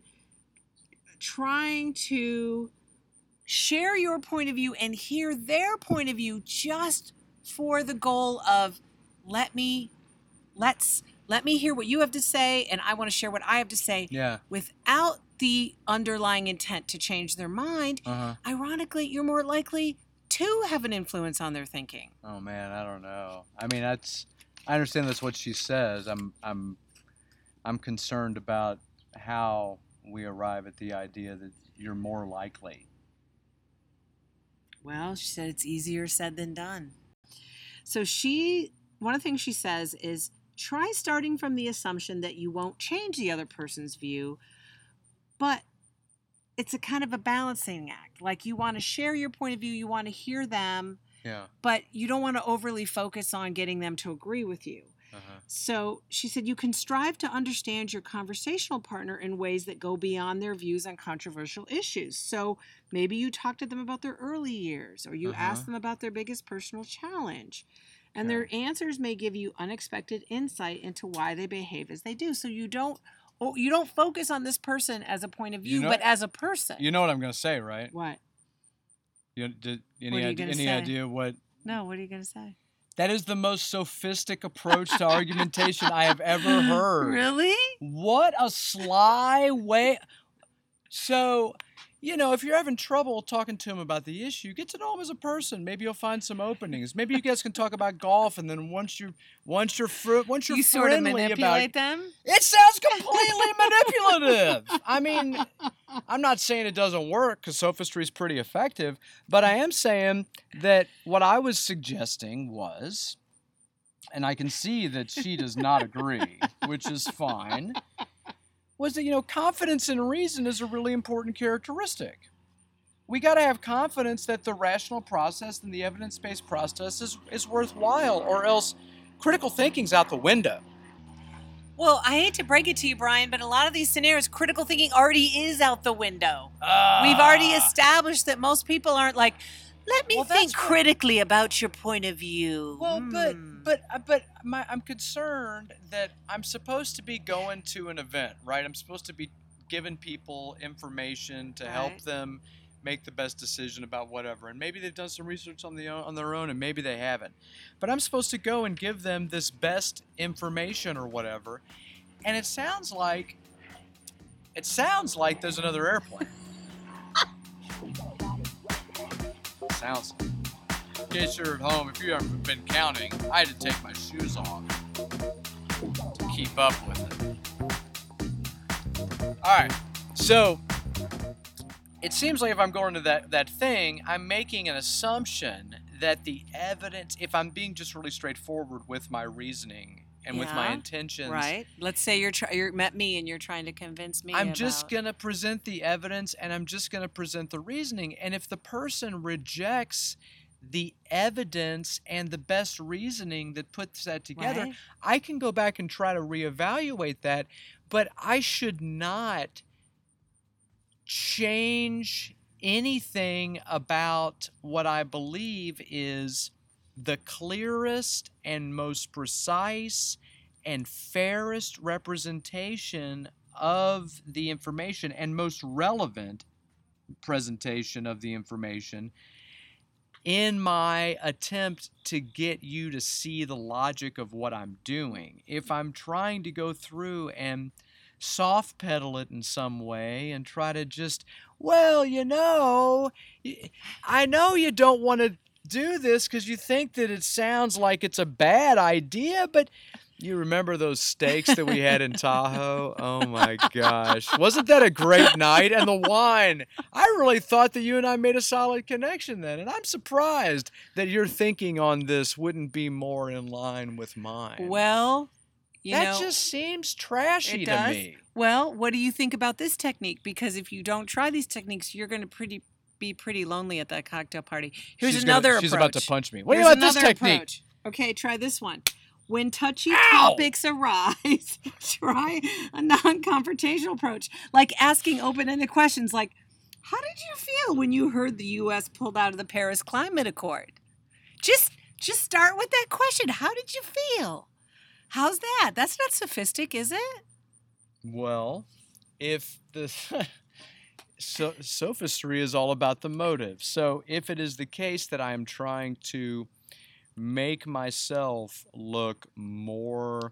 B: trying to share your point of view and hear their point of view just for the goal of let me let's let me hear what you have to say and I want to share what I have to say
C: Yeah.
B: without the underlying intent to change their mind
C: Uh huh.
B: ironically you're more likely to have an influence on their thinking.
E: Oh man, I don't know. I mean, that's I understand that's what she says. I'm I'm I'm concerned about how we arrive at the idea that you're more likely.
B: Well, she said it's easier said than done.
F: So she, one of the things she says is try starting from the assumption that you won't change the other person's view, but it's a kind of a balancing act. Like you want to share your point of view, you want to hear them,
E: Yeah.
F: but you don't want to overly focus on getting them to agree with you.
E: Uh-huh.
F: So she said, you can strive to understand your conversational partner in ways that go beyond their views on controversial issues. So maybe you talk to them about their early years, or you
E: Uh-huh.
F: ask them about their biggest personal challenge. And their answers may give you unexpected insight into why they behave as they do. So you don't oh, you don't focus on this person as a point of
C: You
F: view,
C: know-
F: but as a person.
C: You know what I'm going to say, right?
F: what?
C: You, did, any
F: you
C: idea, any
F: say?
C: idea what?
F: No, what are you gonna say?
C: That is the most sophistic approach to argumentation I have ever <laughs> heard.
F: Really?
C: What a sly way. So, you know, if you're having trouble talking to him about the issue, get to know him as a person. Maybe you'll find some openings. Maybe you guys can talk about golf, and then once you once you're fr- once you're
B: you sort of manipulate
C: about
B: them.
C: it, sounds completely <laughs> manipulative. I mean, I'm not saying it doesn't work because sophistry is pretty effective, but I am saying that what I was suggesting was, and I can see that she does not agree, which is fine, was that, you know, confidence in reason is a really important characteristic. We got to have confidence that the rational process and the evidence based process is, is worthwhile, or else critical thinking's out the window.
B: Well, I hate to break it to you, Brian, but a lot of these scenarios, critical thinking already is out the window. We've already
C: Ah.
B: established that most people aren't like, let me
C: Well,
B: think
C: that's what-
B: critically about your point of view.
C: Well, but
B: Hmm.
C: But uh, but my, I'm concerned that I'm supposed to be going to an event, right? I'm supposed to be giving people information to help them make the best decision about whatever. And maybe they've done some research on the on their own, and maybe they haven't. But I'm supposed to go and give them this best information or whatever. And it sounds like it sounds like there's another airplane. <laughs> sounds. In case you're at home, if you haven't been counting, I had to take my shoes off to keep up with it. All right, so it seems like if I'm going to that that thing, I'm making an assumption that the evidence, if I'm being just really straightforward with my reasoning and with my
B: Yeah,
C: intentions,
B: right? Let's say you're try- you're met me and you're trying to convince me.
C: I'm just going to present the evidence and I'm just going to present the reasoning. And if the person rejects the evidence and the best reasoning that puts that together,
B: Right.
C: I can go back and try to reevaluate that. But I should not change anything about what I believe is the clearest and most precise and fairest representation of the information and most relevant presentation of the information in my attempt to get you to see the logic of what I'm doing. If I'm trying to go through and soft pedal it in some way and try to just, well, you know, I know you don't want to do this because you think that it sounds like it's a bad idea, but you remember those steaks that we had in Tahoe? Oh my gosh. Wasn't that a great night? And the wine. I really thought that you and I made a solid connection then. And I'm surprised that your thinking on this wouldn't be more in line with mine.
B: Well, you
C: that
B: know,
C: just seems trashy to me.
B: Well, what do you think about this technique? Because if you don't try these techniques, you're going to pretty be pretty lonely at that cocktail party. Here's
C: she's gonna-
B: another
C: she's
B: approach.
C: about to punch me. What do you
F: Here's
C: about this technique?
F: approach. Okay, try this one. When touchy
C: Ow!
F: topics arise, <laughs> try a non-confrontational approach, like asking open-ended questions like,
B: How did you feel when you heard the U.S. pulled out of the Paris Climate Accord? Just just start with that question. How did you feel? How's that? That's not sophistic, is it?
C: Well, if the <laughs> so, sophistry is all about the motive. So if it is the case that I am trying to make myself look more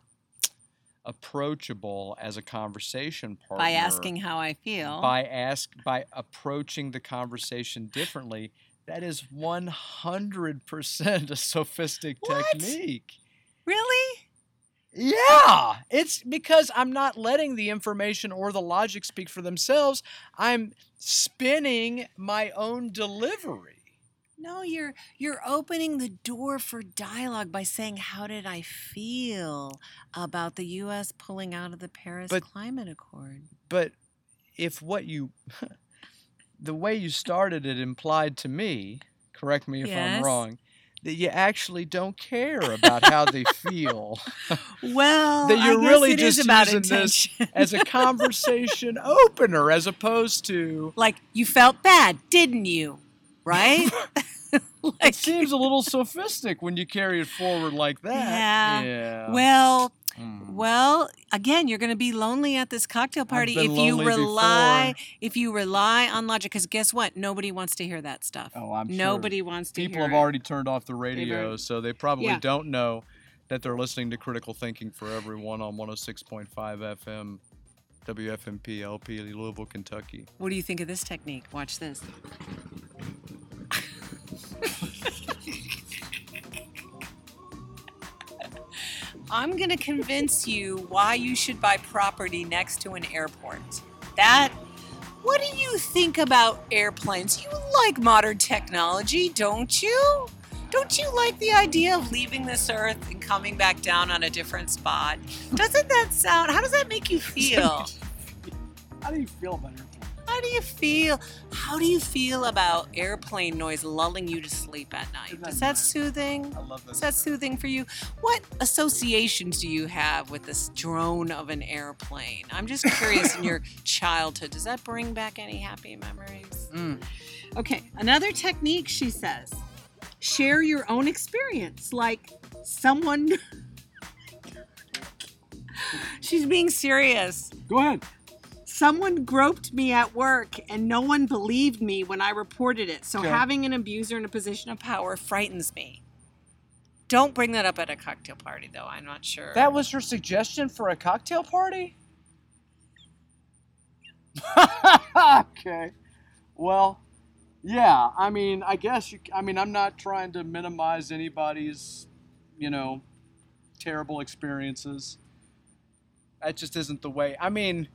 C: approachable as a conversation partner
B: By asking how I feel.
C: by ask by approaching the conversation differently, That is 100% a sophistic
B: What?
C: technique.
B: Really?
C: Yeah, it's because I'm not letting the information or the logic speak for themselves. I'm spinning my own delivery.
B: No, you're you're opening the door for dialogue by saying, "How did I feel about the U.S. pulling out of the Paris
C: But-
B: Climate Accord?"
C: But if what you, <laughs> the way you started it implied to me, correct me if
B: Yes.
C: I'm wrong, that you actually don't care about how they feel. <laughs>
B: Well,
C: That you're really just using this as a conversation opener as opposed to.
B: like you felt bad, didn't you? Right? <laughs> <laughs>
C: It seems a little sophistic when you carry it forward like that.
B: Yeah.
C: Yeah.
B: well,
C: Mm.
B: well, again, you're going to be lonely at this cocktail party if you rely if you rely on logic. Because guess what? Nobody wants to hear that stuff.
C: Oh, I'm sure.
F: Nobody wants to
C: People have
F: it.
C: already turned off the radio, so they probably
F: Yeah.
C: don't know that they're listening to Critical Thinking for Everyone on 106.5 FM, WFMP LP, Louisville, Kentucky.
B: What do you think of this technique? Watch this. I'm going to convince you why you should buy property next to an airport. That What do you think about airplanes? You like modern technology, don't you? Don't you like the idea of leaving this earth and coming back down on a different spot? Doesn't that sound How does that make you feel? <laughs>
C: How do you feel about airplanes?
B: How do you feel? How do you feel about airplane noise lulling you to sleep at night?
C: That
B: Is that soothing?
C: I love
B: Is that soothing for you? What associations do you have with this drone of an airplane? I'm just curious in your <laughs> childhood, does that bring back any happy memories?
C: Mm.
F: Okay, another technique she says share your own experience. Like someone, <laughs>
B: She's being serious.
C: Go ahead.
F: Someone groped me at work and no one believed me when I reported it. So
C: Okay.
F: having an abuser in a position of power.
B: Frightens me. Don't bring that up at a cocktail party, though. I'm not sure.
C: That was her suggestion for a cocktail party? <laughs> okay. Well, yeah, I mean, I guess you I mean, I'm not trying to minimize anybody's, you know, terrible experiences. That just isn't the way. I mean,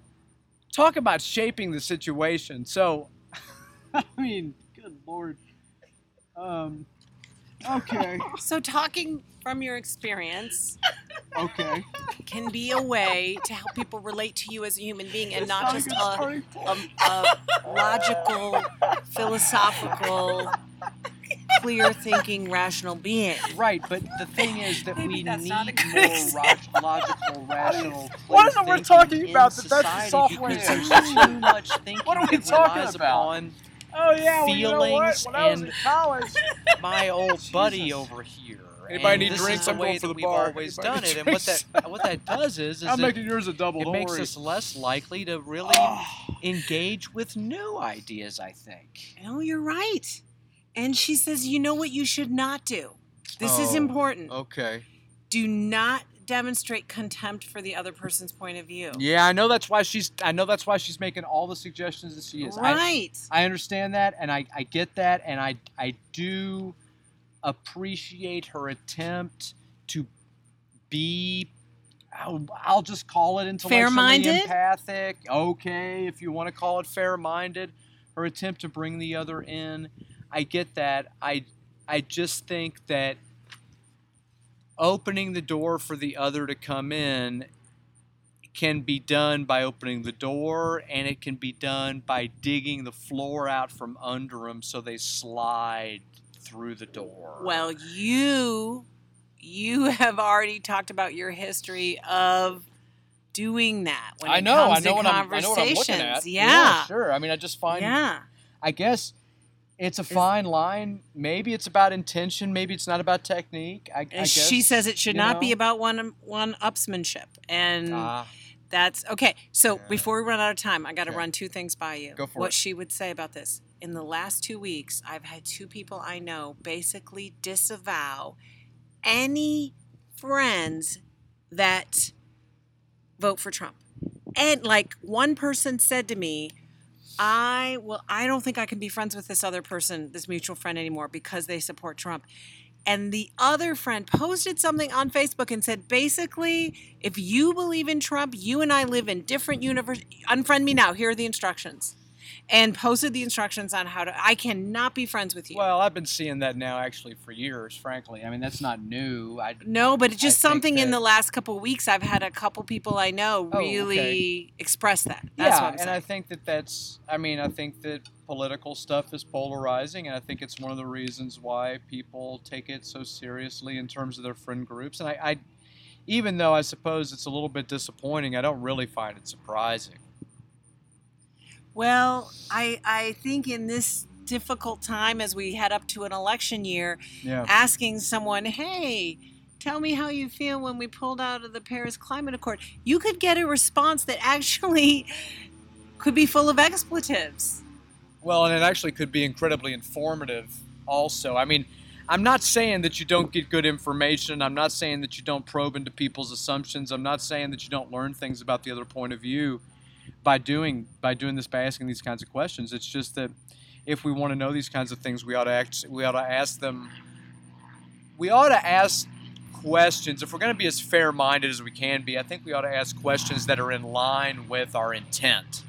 C: talk about shaping the situation. So, <laughs> I mean, good lord. Um okay.
B: so, talking from your experience
C: Okay.
B: can be a way to help people relate to you as a human being and not just a, a, a logical, philosophical, clear thinking, rational being.
C: Right, but the thing is that
B: Maybe
C: we
B: that's
C: need
B: not a good
C: more
B: example.
C: rog- logical, rational. <laughs>
E: What is
C: clear
E: it we're
C: thinking
E: talking
C: in
E: about that that's the
C: society
E: software
C: because there's too much <laughs> thinking
E: What are we
C: that
E: talking
C: relies
E: about?
C: upon
E: Oh yeah, well, you know what?
C: Feelings
E: When I was
C: and-
E: in college, <laughs>
C: my old buddy
E: Jesus.
C: over here.
E: Anybody
C: and
E: need
C: this
E: drinks?
C: Is the
E: I'm
C: way
E: going for
C: that
E: the
C: we've
E: bar.
C: always
E: Anybody
C: done
E: need
C: it, and what
E: drinks?
C: that what that does is, is
E: I'm
C: it,
E: making yours a double.
C: it
E: don't
C: makes
E: worry.
C: us less likely to really
E: Oh.
C: engage with new ideas. I think.
B: No, you're right. And she says, you know what you should not do? This is
C: Oh,
B: important.
C: Okay.
B: Do not demonstrate contempt for the other person's point of view.
C: Yeah, I know that's why she's. I know that's why she's making all the suggestions that she is. I-
B: Right.
C: I understand that, and I, I get that, and I I do appreciate her attempt to be. I'll, I'll just call it intellectually
B: Fair-minded?
C: empathic. Okay, if you want to call it fair-minded, her attempt to bring the other in. I get that. I I just think that opening the door for the other to come in can be done by opening the door and it can be done by digging the floor out from under them so they slide through the door.
B: Well, you you have already talked about your history of doing that when
C: I
B: it
C: know, I
B: comes
C: know,
B: to
C: what I'm, I know what I'm looking at.
B: conversations. Yeah.
C: sure. I mean, I just find,
B: Yeah.
C: I guess it's a fine line. Maybe it's about intention. Maybe it's not about technique. I, I guess,
B: she says it should not be about one one upsmanship. And
C: Ah,
B: That's okay. So
C: Yeah.
B: before we run out of time, I got to
C: Okay.
B: run two things by you.
C: Go for
B: what
C: it.
B: she would say about this. In the last two weeks, I've had two people I know basically disavow any friends that vote for Trump. And like one person said to me, I well, I don't think I can be friends with this other person, this mutual friend anymore because they support Trump. And the other friend posted something on Facebook and said, basically, if you believe in Trump, you and I live in different universe. Unfriend me now. Here are the instructions. And posted the instructions on how to. I cannot be friends with you.
C: Well, I've been seeing that now actually for years, frankly. I mean, that's not new. I,
B: no, but it's just
C: I
B: something in the last couple of weeks. I've had a couple people I know
C: Oh,
B: really
C: okay.
B: express that. That's
C: yeah, and. I think that that's. I mean, I think that political stuff is polarizing, and I think it's one of the reasons why people take it so seriously in terms of their friend groups. And I, I even though I suppose it's a little bit disappointing, I don't really find it surprising.
B: Well, I I think in this difficult time as we head up to an election year,
C: Yeah.
B: asking someone, "Hey, tell me how you feel when we pulled out of the Paris Climate Accord," you could get a response that actually <laughs> could be full of expletives.
C: Well, and it actually could be incredibly informative also. I mean, I'm not saying that you don't get good information. I'm not saying that you don't probe into people's assumptions. I'm not saying that you don't learn things about the other point of view by doing by doing this by asking these kinds of questions. It's just that if we want to know these kinds of things, we ought to act, we ought to ask them we ought to ask questions if we're going to be as fair-minded as we can be. I think we ought to ask questions that are in line with our intent.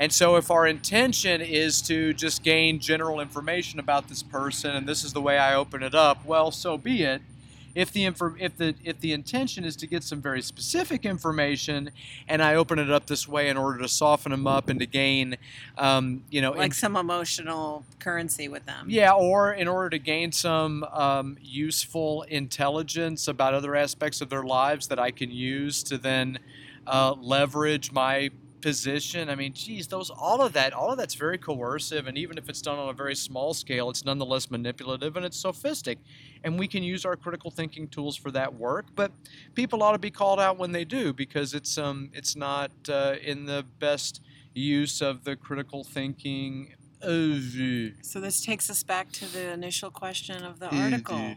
C: And so, if our intention is to just gain general information about this person, and this is the way I open it up, well, so be it. If the if the if the intention is to get some very specific information, and I open it up this way in order to soften them up and to gain, um, you know,
B: Like
C: in-
B: some emotional currency with them.
C: yeah, or in order to gain some um, useful intelligence about other aspects of their lives that I can use to then uh, leverage my position. I mean, geez, those all of that, all of that's very coercive, and even if it's done on a very small scale, it's nonetheless manipulative and it's sophistic. And we can use our critical thinking tools for that work, but people ought to be called out when they do because it's um it's not uh, in the best use of the critical thinking.
B: So this takes us back to the initial question of the article.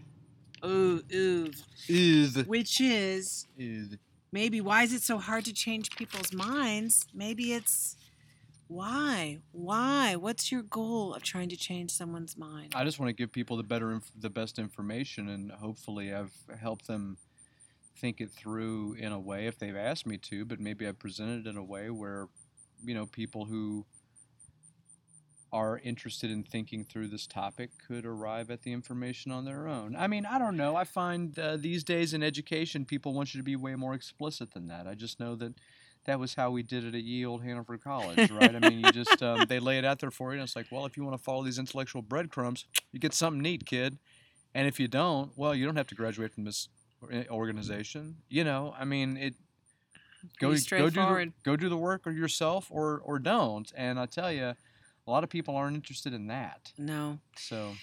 B: Ooh, ooh.
C: Is
B: Which is
C: is
B: maybe why is it so hard to change people's minds? Maybe it's why? Why? What's your goal of trying to change someone's mind?
C: I just want to give people the better, inf- the best information, and hopefully I've helped them think it through in a way if they've asked me to. But maybe I've presented it in a way where, you know, people who are interested in thinking through this topic could arrive at the information on their own. I mean, I don't know. I find uh, these days in education, people want you to be way more explicit than that. I just know that that was how we did it at Ye Old Hanover College, right? I mean, you just um, they lay it out there for you, and it's like, well, if you want to follow these intellectual breadcrumbs, you get something neat, kid. And if you don't, well, you don't have to graduate from this organization. You know, I mean, it go go do the, go do the work or yourself or or don't. And I tell you, a lot of people aren't interested in that.
B: No.
C: So,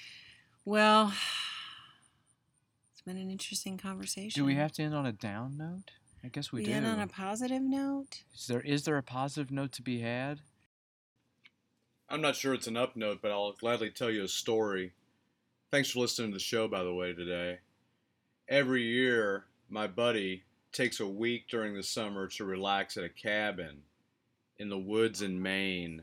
B: Well, <sighs> it's been an interesting conversation.
C: do we have to end on a down note? I guess we,
B: we
C: do.
B: end on a positive note?
C: Is there is there a positive note to be had? I'm not sure it's an up note, but I'll gladly tell you a story. Thanks for listening to the show, by the way, today. Every year, my buddy takes a week during the summer to relax at a cabin in the woods in Maine.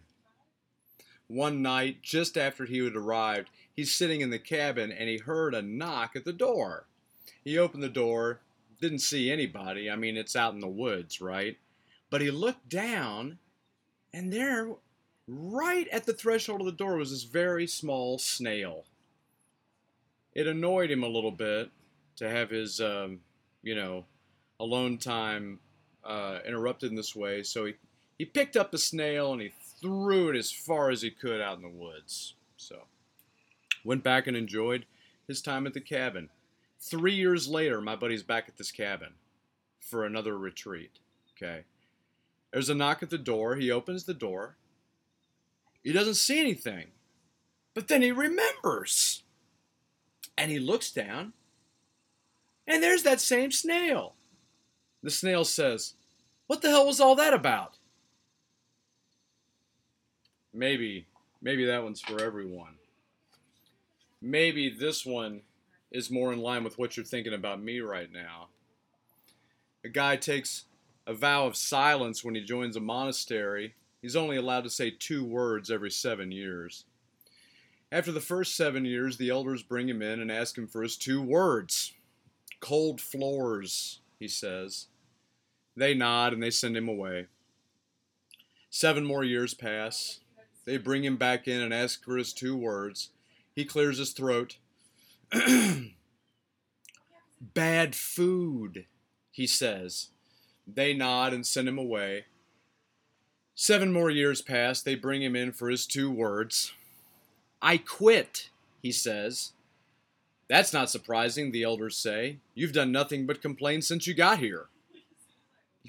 C: One night, just after he had arrived, he's sitting in the cabin and he heard a knock at the door. He opened the door, didn't see anybody. I mean, it's out in the woods, right? But he looked down, and there, right at the threshold of the door, was this very small snail. It annoyed him a little bit to have his, um, you know, alone time uh, interrupted in this way. So he, he picked up the snail and he threw it as far as he could out in the woods. So went back and enjoyed his time at the cabin. Three years later, my buddy's back at this cabin for another retreat. Okay. There's a knock at the door. He opens the door. He doesn't see anything. But then he remembers. And he looks down. And there's that same snail. The snail says, What the hell was all that about? Maybe, maybe that one's for everyone. Maybe this one is more in line with what you're thinking about me right now. A guy takes a vow of silence when he joins a monastery He's only allowed to say two words every seven years. After the first seven years, the elders bring him in and ask him for his two words. Cold floors, he says. They nod and they send him away. Seven more years pass. They bring him back in and ask for his two words. He clears his throat. <clears throat> Bad food, he says. They nod and send him away. Seven more years pass. They bring him in for his two words. I quit, he says. That's not surprising, the elders say. You've done nothing but complain since you got here.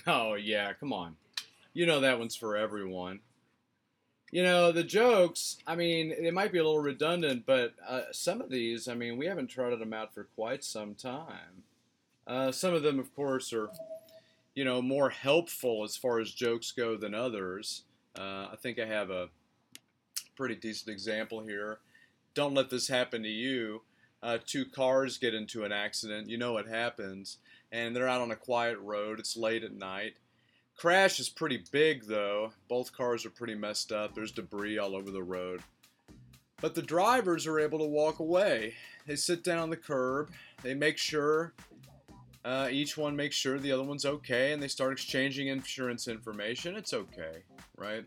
C: Oh, yeah, come on. You know that one's for everyone. You know, the jokes, I mean, they might be a little redundant, but uh, some of these, I mean, we haven't trotted them out for quite some time. Uh, some of them, of course, are, you know, more helpful as far as jokes go than others. Uh, I think I have a pretty decent example here. Don't let this happen to you. Uh, two cars get into an accident. You know what happens. And they're out on a quiet road. It's late at night. Crash is pretty big, though. Both cars are pretty messed up. There's debris all over the road. But the drivers are able to walk away. They sit down on the curb. They make sure, uh, each one makes sure the other one's okay, and they start exchanging insurance information. It's okay, right?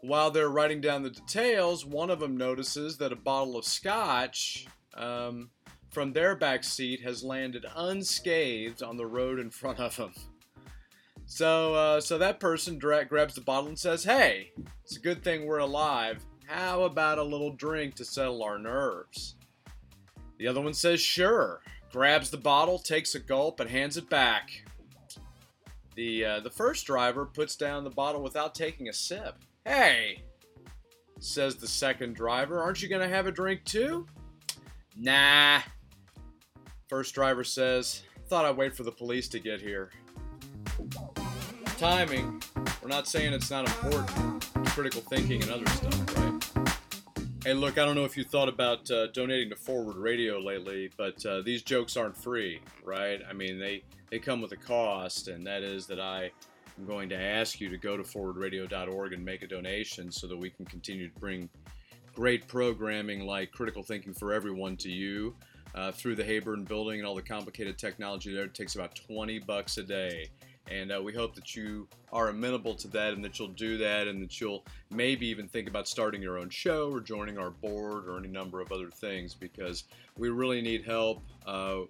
C: While they're writing down the details, one of them notices that a bottle of scotch um, from their back seat has landed unscathed on the road in front of them. So, uh, so that person dra- grabs the bottle and says, "Hey, it's a good thing we're alive. How about a little drink to settle our nerves?" The other one says, "Sure." Grabs the bottle, takes a gulp, and hands it back. The uh, the first driver puts down the bottle without taking a sip. Hey, says the second driver, aren't you gonna have a drink too? Nah. First driver says, thought I'd wait for the police to get here. Timing, we're not saying it's not important. Critical thinking and other stuff, right? Hey, look, I don't know if you thought about uh, donating to Forward Radio lately, but uh, these jokes aren't free, right? I mean, they, they come with a cost, and that is that I am going to ask you to go to forwardradio.org and make a donation so that we can continue to bring great programming like Critical Thinking for Everyone to you uh, through the Heyburn building and all the complicated technology there. It takes about 20 bucks a day. And uh, we hope that you are amenable to that and that you'll do that and that you'll maybe even think about starting your own show or joining our board or any number of other things because we really need help. Uh,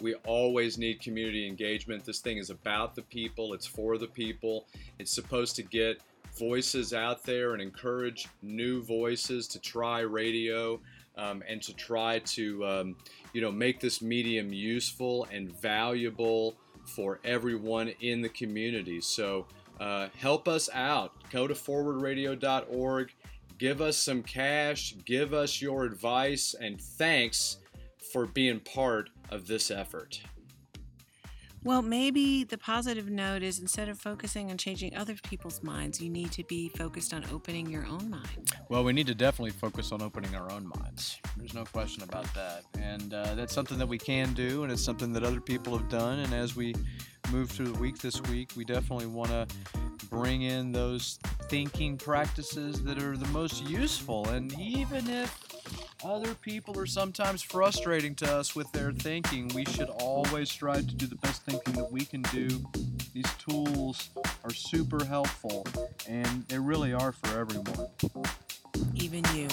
C: we always need community engagement. This thing is about the people, it's for the people. It's supposed to get voices out there and encourage new voices to try radio um, and to try to um, you know make this medium useful and valuable for everyone in the community. So uh, help us out. Go to forwardradio.org give us some cash give us your advice and thanks for being part of this effort
B: Well, maybe the positive note is instead of focusing on changing other people's minds, you need to be focused on opening your own mind.
E: Well, we need to definitely focus on opening our own minds. There's no question about that. And uh, that's something that we can do, and it's something that other people have done. And as we move through the week this week, we definitely want to bring in those thinking practices that are the most useful. And even if other people are sometimes frustrating to us with their thinking, we should always strive to do the best thinking that we can do. These tools are super helpful, and they really are for everyone.
B: Even you.